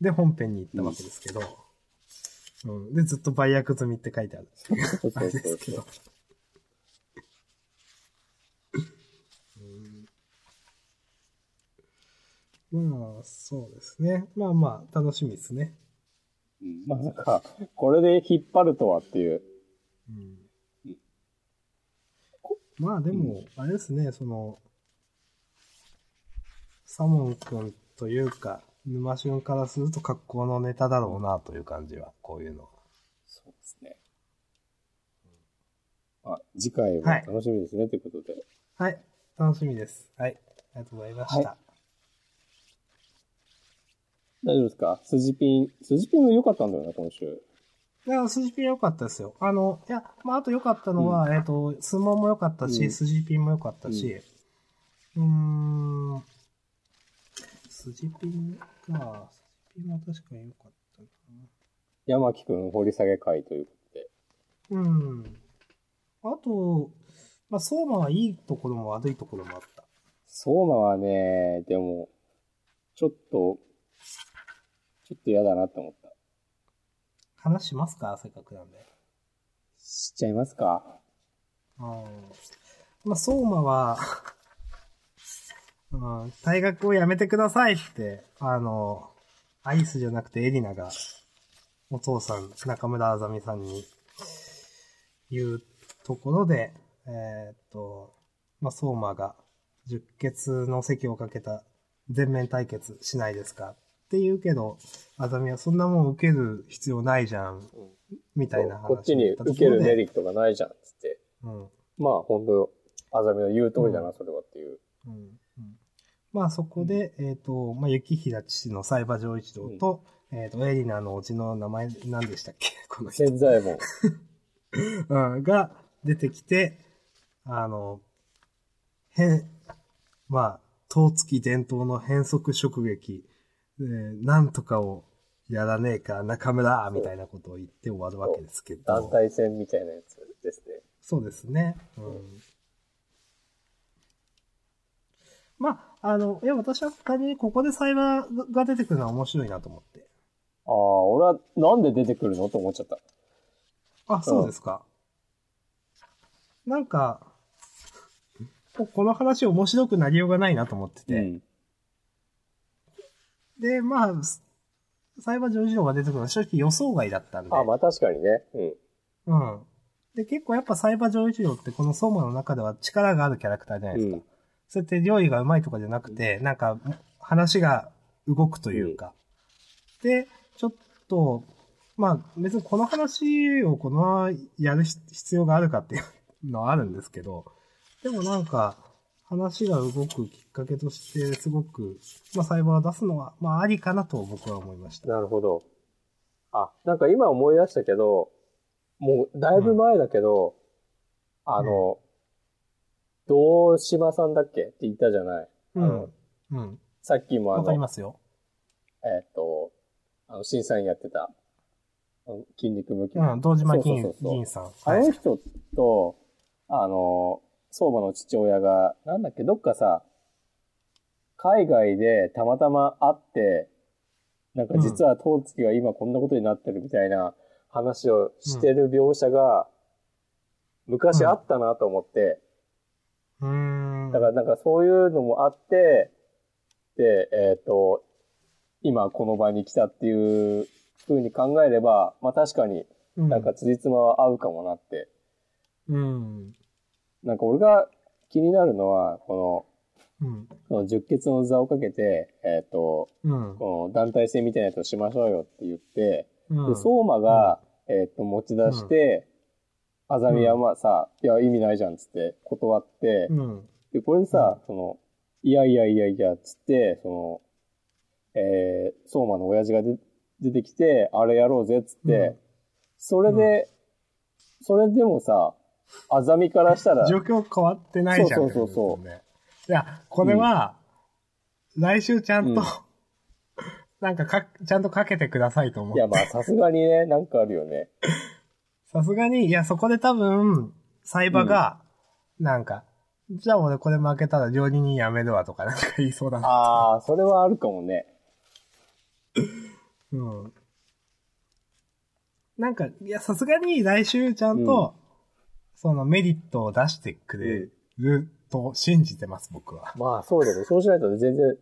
で、本編に行ったわけですけど、うん。で、ずっと売約済みって書いてある。そうそうあれですけど。うんまあ、そうですね。まあまあ、楽しみですね。うんまさか、これで引っ張るとはっていう。うんまあでも、あれですね、その、サモン君というか、沼俊からすると格好のネタだろうなという感じは、こういうのは。そうですね。あ、次回もはい楽しみですね、ということで。はい、楽しみです。はい、ありがとうございました。は大丈夫ですか？筋ピン、筋ピンも良かったんだよな、今週。いや、筋ピン良かったですよ。あの、いや、まあ、あと良かったのは、えっ、と、相撲も良かったし、うん筋ピンも良かったし、うーん、筋ピンか、筋ピンは確かに良かったな。山木くん掘り下げ会ということで。うん。あと、まあ、相馬はいいところも悪いところもあった。相馬はね、でも、ちょっと、ちょっと嫌だなって思った。話しますか？せっかくなんで。しちゃいますか？うん。まあ、相馬は、うん、大学を辞めてくださいって、あの、アイスじゃなくてエリナが、お父さん、中村あざみさんに言うところで、えーっと、まあ、相馬が、十血の席をかけた全面対決しないですか？って言うけど、あざみはそんなもん受ける必要ないじゃん、みたいな話こっちに受けるメリットがないじゃん、つって。うん。まあ、本当あざみの言う通りだな、それはっていう。うんうんまあそこで、えっ、と、まあ、雪平父のサイバ丈一郎と、えっ、と、エリナのおじの名前何でしたっけ？この人。潜在も。うん、が出てきて、あの、変、まあ、東月伝統の変則直撃、えーなんとかをやらねえか、中村みたいなことを言って終わるわけですけど。団体戦みたいなやつですね。そうですね。うん。まあ、あの、いや、私は単純にここでサイバーが出てくるのは面白いなと思って。ああ、俺はなんで出てくるのと思っちゃった。あ、そうですか。なんか、ここの話面白くなりようがないなと思ってて。うん。で、まあ、サイバー上次郎が出てくるのは正直予想外だったんで。あまあ確かにね。うん。うん。で、結構やっぱサイバー上一郎ってこの相馬の中では力があるキャラクターじゃないですか。うんそうやって料理がうまいとかじゃなくて、なんか話が動くというか。で、ちょっと、まあ別にこの話をこのままやる必要があるかっていうのはあるんですけど、でもなんか話が動くきっかけとしてすごく、まあサイバーを出すのは、まあありかなと僕は思いました。なるほど。あ、なんか今思い出したけど、もうだいぶ前だけど、あの、堂島さんだっけ？って言ったじゃない。うん。うん。さっきもあわかりの、ますよ。えっと、あの、審査員やってた、筋肉ムキ。うん、堂島銀さん。あはいの人と、あの、相馬の父親が、なんだっけ、どっかさ、海外でたまたま会って、なんか実は当月が今こんなことになってるみたいな話をしてる描写が、昔あったなと思って、うーん。だからなんかそういうのもあって、で、えっ、と、今この場に来たっていう風に考えれば、まあ確かにうん、なんか辻褄は合うかもなってうん。なんか俺が気になるのは、こうん。の、その十血の座をかけて、えっ、と、うん。この団体戦みたいなやつをしましょうよって言って、うん。で、相馬が、えっ、と、持ち出して、あざみはまあさ、いや、意味ないじゃんっつって断って、うん。で、これでさ、その、いやいやいやいや、つって、その、えー、相馬の親父がで出てきて、あれやろうぜ、つって、うんそれで、それでもさ、あざみからしたら、状況変わってないじゃん。そうそうそう。いや、これは、来週ちゃんと、うん なんかか、ちゃんとかけてくださいと思いや、う。まあ、さすがにね、なんかあるよね。さすがに、いや、そこで多分、サイバが、なんか、じゃあ俺これ負けたら料理人辞めるわとかなんか言いそうだな。ああ、それはあるかもね。うん。なんか、いや、さすがに来週ちゃんと、そのメリットを出してくれると信じてます、僕は。まあ、そうだね。そうしないと全然、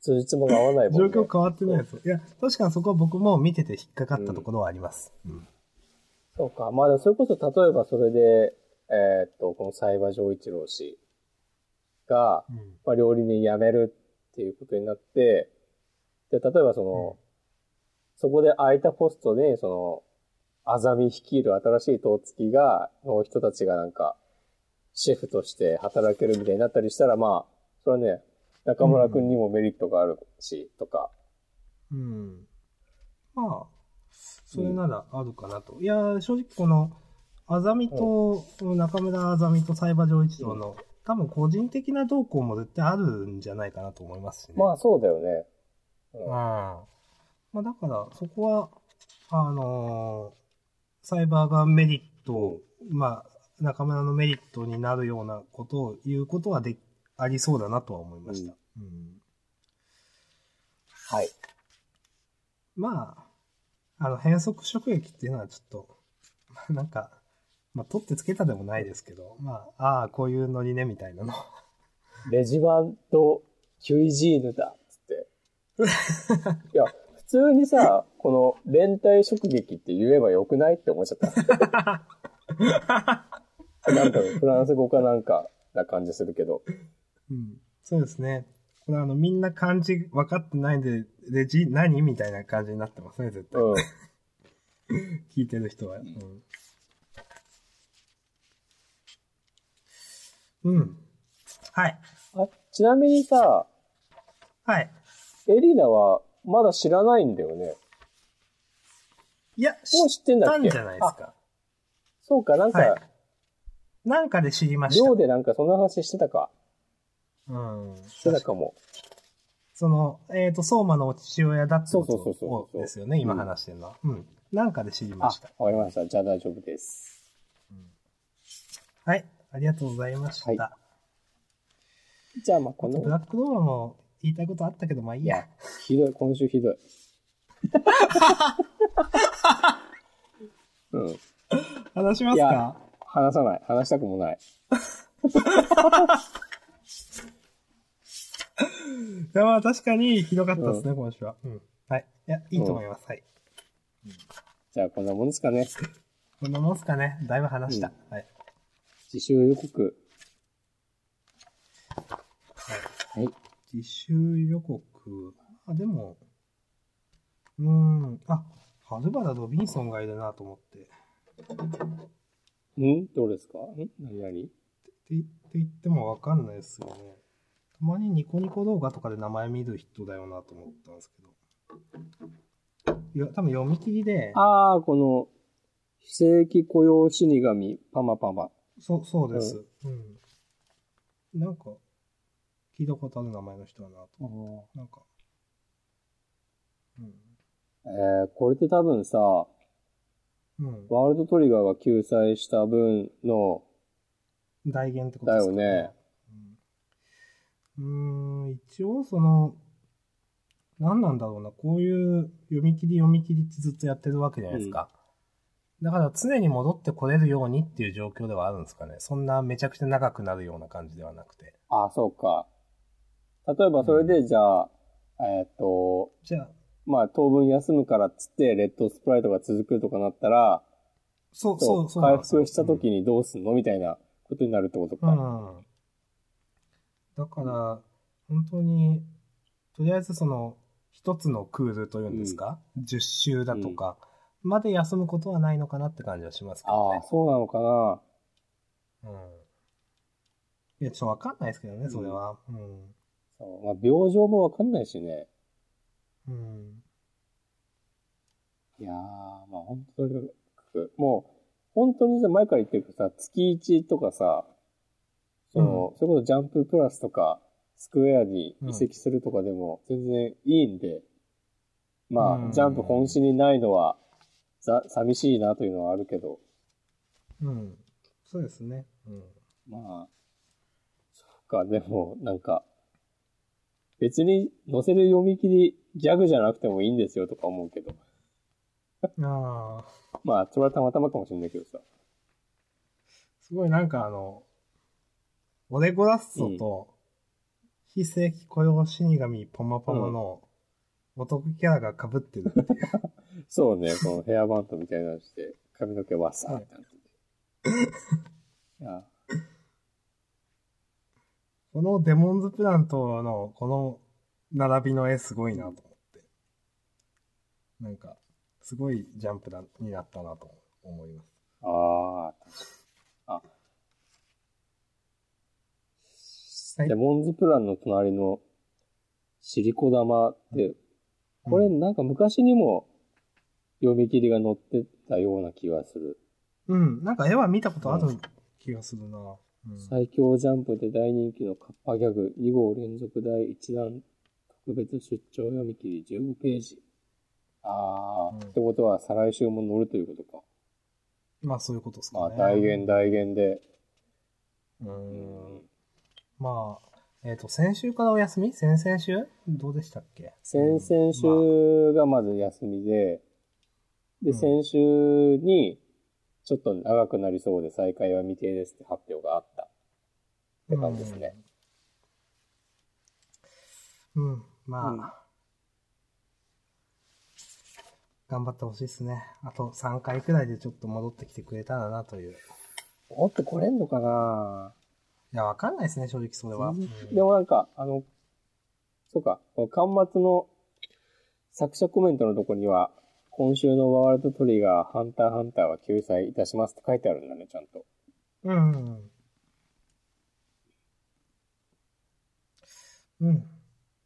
通じつもが合わないもん状ね。況変わってないですよ。いや、確かにそこは僕も見てて引っかかったところはあります。うん。そうか。まあ、それこそ、例えばそれで、えーっと、このサイバー上一郎氏が、うん。まあ、料理人辞めるっていうことになって、で、例えばその、そこで空いたポストで、その、あざみ率いる新しい当月が、の人たちがなんか、シェフとして働けるみたいになったりしたら、まあ、それはね、中村くんにもメリットがあるし、とか。うん。まあ、それならあるかなと。いや、正直この、あざみと、この中村あざみとサイバー上一郎の、多分個人的な動向も絶対あるんじゃないかなと思いますしね。まあ、そうだよね。うん。まあだから、そこは、あのーサイバーがメリットを、まあ、中村のメリットになるようなことを言うことはで、ありそうだなとは思いました。うんはい。まあ、あの、変則職撃っていうのはちょっと、ま あなんか、まあ、取ってつけたでもないですけど、まあ、ああ、こういうノリね、みたいなの。レジバンド・キュイジーヌだ、つって。いや、普通にさ、この連帯職撃って言えばよくないって思っちゃった。なんかフランス語かなんかな感じするけど。うん。そうですね。これあの、みんな漢字分かってないんで、レジ何みたいな感じになってますね、絶対。うん。聞いてる人は。うん。うん。はい。あちなみにさ、はい。エリナはまだ知らないんだよね。いや、もう知ってんだっけ？知ったんじゃないですあか。そうか、なんか、はいなんかで知りました。寮でなんかそんな話してたか。うん。してたかも。その、えっ、と、相馬の父親だってこそうそうそうそうとですよね、今話してるのは。うん。なんかで知りまあした。、わかりました。じゃあ大丈夫です。はい。ありがとうございました。はじゃあまあこの、ブラックドーマも言いたいことあったけど、まあいいやひどい、今週ひどい。うん。話しますいやか話さない。話したくもない。いや、まあ確かにひどかったですね、今週は。うん。はい。いや、いいと思います。はい。じゃあこんなもんですかね。こんなもんすかね。だいぶ話した。はい。自習予告。はい。自習予告。あ、でも、うーん、あ、はるばらロビンソンがいるなと思って。ん？どうですか？ん？何？々ってって言ってもわかんないですよね。たまにニコニコ動画とかで名前見る人だよなと思ったんですけど。いや、多分読み切りで、ああ、この、非正規雇用死神、パマパマ。そう、そうです。うん。なんか、聞いたことある名前の人だなと。なんか、うん。えー、これって多分さ、うん。ワールドトリガーが救済した分の、代言ってことですかだよね。うん。うーん、一応その、何なんだろうな、こういう読み切り読み切りってずっとやってるわけじゃないですか。だから常に戻ってこれるようにっていう状況ではあるんですかね。そんなめちゃくちゃ長くなるような感じではなくて。あ、そうか。例えばそれで、じゃあ、えーっと、じゃあ、まあ当分休むからっつって、レッドスプライトが続くとかなったら、そう、そそうう、そうな回復した時にどうすんのみたいなことになるってことうか。ん。だから、本当に、とりあえずその、一つのクールというんですか、?10 週だとか、まで休むことはないのかなって感じはしますけどねああ、。そうなのかな。うん。いや、ちょっとわかんないですけどね、それは。うん。そうまあ、病状もわかんないしね。うん。いやー、まあ本当に、もう、本当にさ、前から言ってるけどさ、月1とかさ、その、それこそジャンププラスとか、スクエアに移籍するとかでも全然いいんで、まあ、うんジャンプ本誌にないのは、ざ、寂しいなというのはあるけど、うん。そうですね。うん。まあ、そっか、でも、なんか、別に載せる読み切りギャグじゃなくてもいいんですよとか思うけど。ああ、まあ、それはたまたまかもしれないけどさ。すごいなんかあの、オレゴラッソと、非正規雇用死神ポマポマの男キャラが被ってるっていう。そうね、このヘアバンドみたいなのして、髪の毛わっさーってなってて。いや、このデモンズプランとの、この並びの絵すごいなと思って。なんか、すごいジャンプだになったなと思います。ああ、あ、はいデモンズプランの隣のシリコ玉って、これなんか昔にも読み切りが載ってたような気がする。うん、なんか絵は見たことある気がするな。うん最強ジャンプで大人気のカッパギャグ2号連続第1弾特別出張読み切り15ページ。ああ、うんってことは再来週も載るということか。まあそういうことですまあかね。大言大言で。う。うんんまあ、えっ、と、先週からお休み先々週どうでしたっけ？先々週がまず休みで、で、うん先週に、ちょっと長くなりそうで再開は未定ですって発表があった。って感じですね。うん。うん。まあ、うん頑張ってほしいですね。あと3回くらいでちょっと戻ってきてくれたらなという。もっと来れんのかな？いや、わかんないですね、正直それは。うんでもなんか、あの、そうか、この端末の作者コメントのとこには、今週のワールドトリガー、ハンターハンターは救済いたしますって書いてあるんだね、ちゃんと。うん。うん。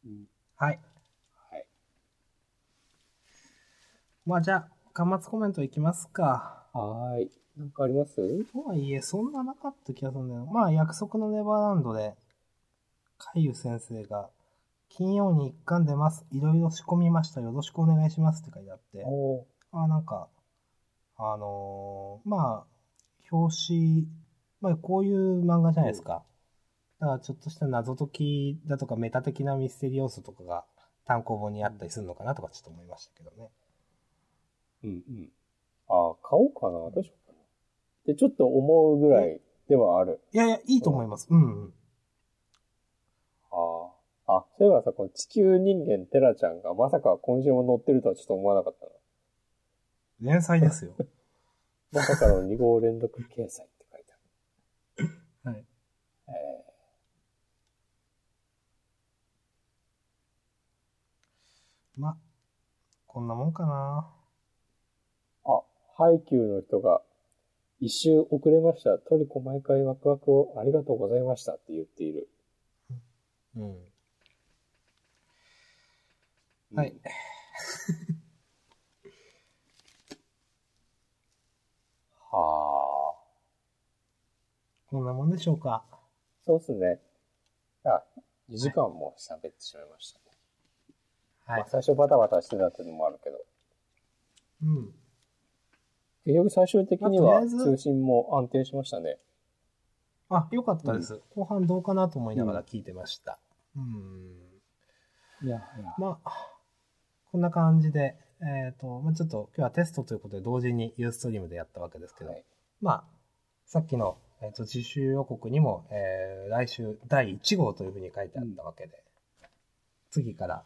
うんはい。はい。まあじゃあ、端末コメントいきますか。はーい。なんかあります？とはいえ、そんななかった気がするんだよな。まあ、約束のネバーランドで、海遊先生が、金曜に一巻出ます。いろいろ仕込みました。よろしくお願いしますって書いてあって。おあ、なんか、あのーまあ、表紙、まあ、こういう漫画じゃないですか。だから、ちょっとした謎解きだとか、メタ的なミステリ要素とかが単行本にあったりするのかなとか、ちょっと思いましたけどね。うんうん。あ、買おうかなどうしようかな。で、ちょっと思うぐらいではある。いやいや、いいと思います。うん、うん。ああ。あ、そういえばさ、この地球人間テラちゃんがまさか今週も乗ってるとはちょっと思わなかったな。連載ですよ。まさかの2号連続掲載って書いてある。はい。えま、こんなもんかな。ーあ、ハイキューの人が、一周遅れました。トリコ毎回ワクワクをありがとうございましたって言っている。うん。はい。はあ。こんなもんでしょうか？そうっすね。あ、2時間も喋ってしまいましたね。はいまあ、。最初バタバタしてたっていうのもあるけど。うん。結局最終的には通信も安定しましたね。あ、よかったです。後半どうかなと思いながら聞いてました。うん。いや、いや。まあ、こんな感じで、えっ、と、まあちょっと今日はテストということで同時にユーストリームでやったわけですけど、はい。まあ、さっきの、えっ、と、自習予告にも、えー来週第1号というふうに書いてあったわけで、次から、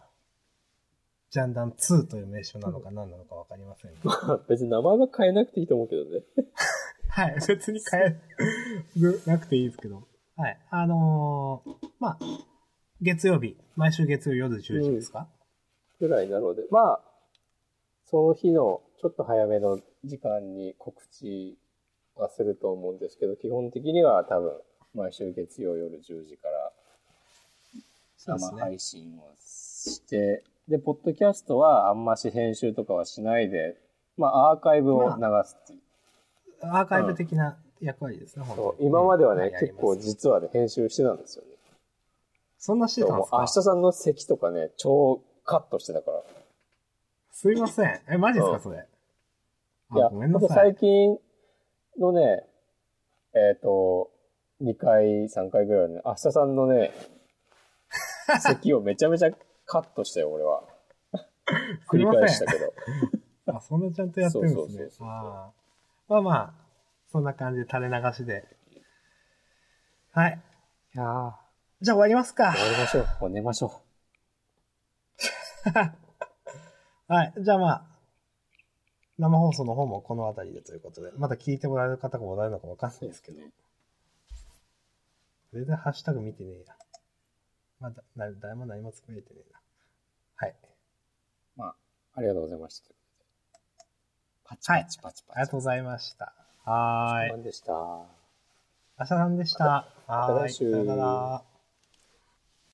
ジャンダン2という名称なのか何なのかわかりませんが、別に名前は変えなくていいと思うけどね。はい、別に変えなくていいですけど、はい、あのーまあ、月曜日、毎週月曜夜10時ですか、ぐらいなので、まあ、その日のちょっと早めの時間に告知はすると思うんですけど、基本的には多分、毎週月曜夜10時から生。配信をして、で、ポッドキャストはあんまし編集とかはしないで、まあ、アーカイブを流すっていう。アーカイブ的な役割ですね、そう本当に今まではね、うん結構実はね、編集してたんですよね。そんなしてたんですか？もう明日さんの席とかね、超カットしてたから。すいません。え、マジですうんか、それ？いや、あごめんなさい最。近のね、えっ、と、2回、3回ぐらいね、明日さんのね、席をめちゃめちゃカットしたよ、俺は。繰り返したけど。あ、そんなちゃんとやってるんですねそうそうそう。そうあーまあまあ、そんな感じで垂れ流しで。はい。いやーじゃあ終わりますか。終わりましょう。もう寝ましょ はい。じゃあまあ、生放送の方もこの辺りでということで、まだ聞いてもらえる方がおられるのかわかんないですけど、全然ハッシュタグ見てねえや。まだ、な誰も何も作れてねえな。はい。う。まあ、ありがとうございました。パチはいパチパチパチ。ありがとうございました。はーい。お疲れ様でした。あしゃさんでした。はーい。さよなら。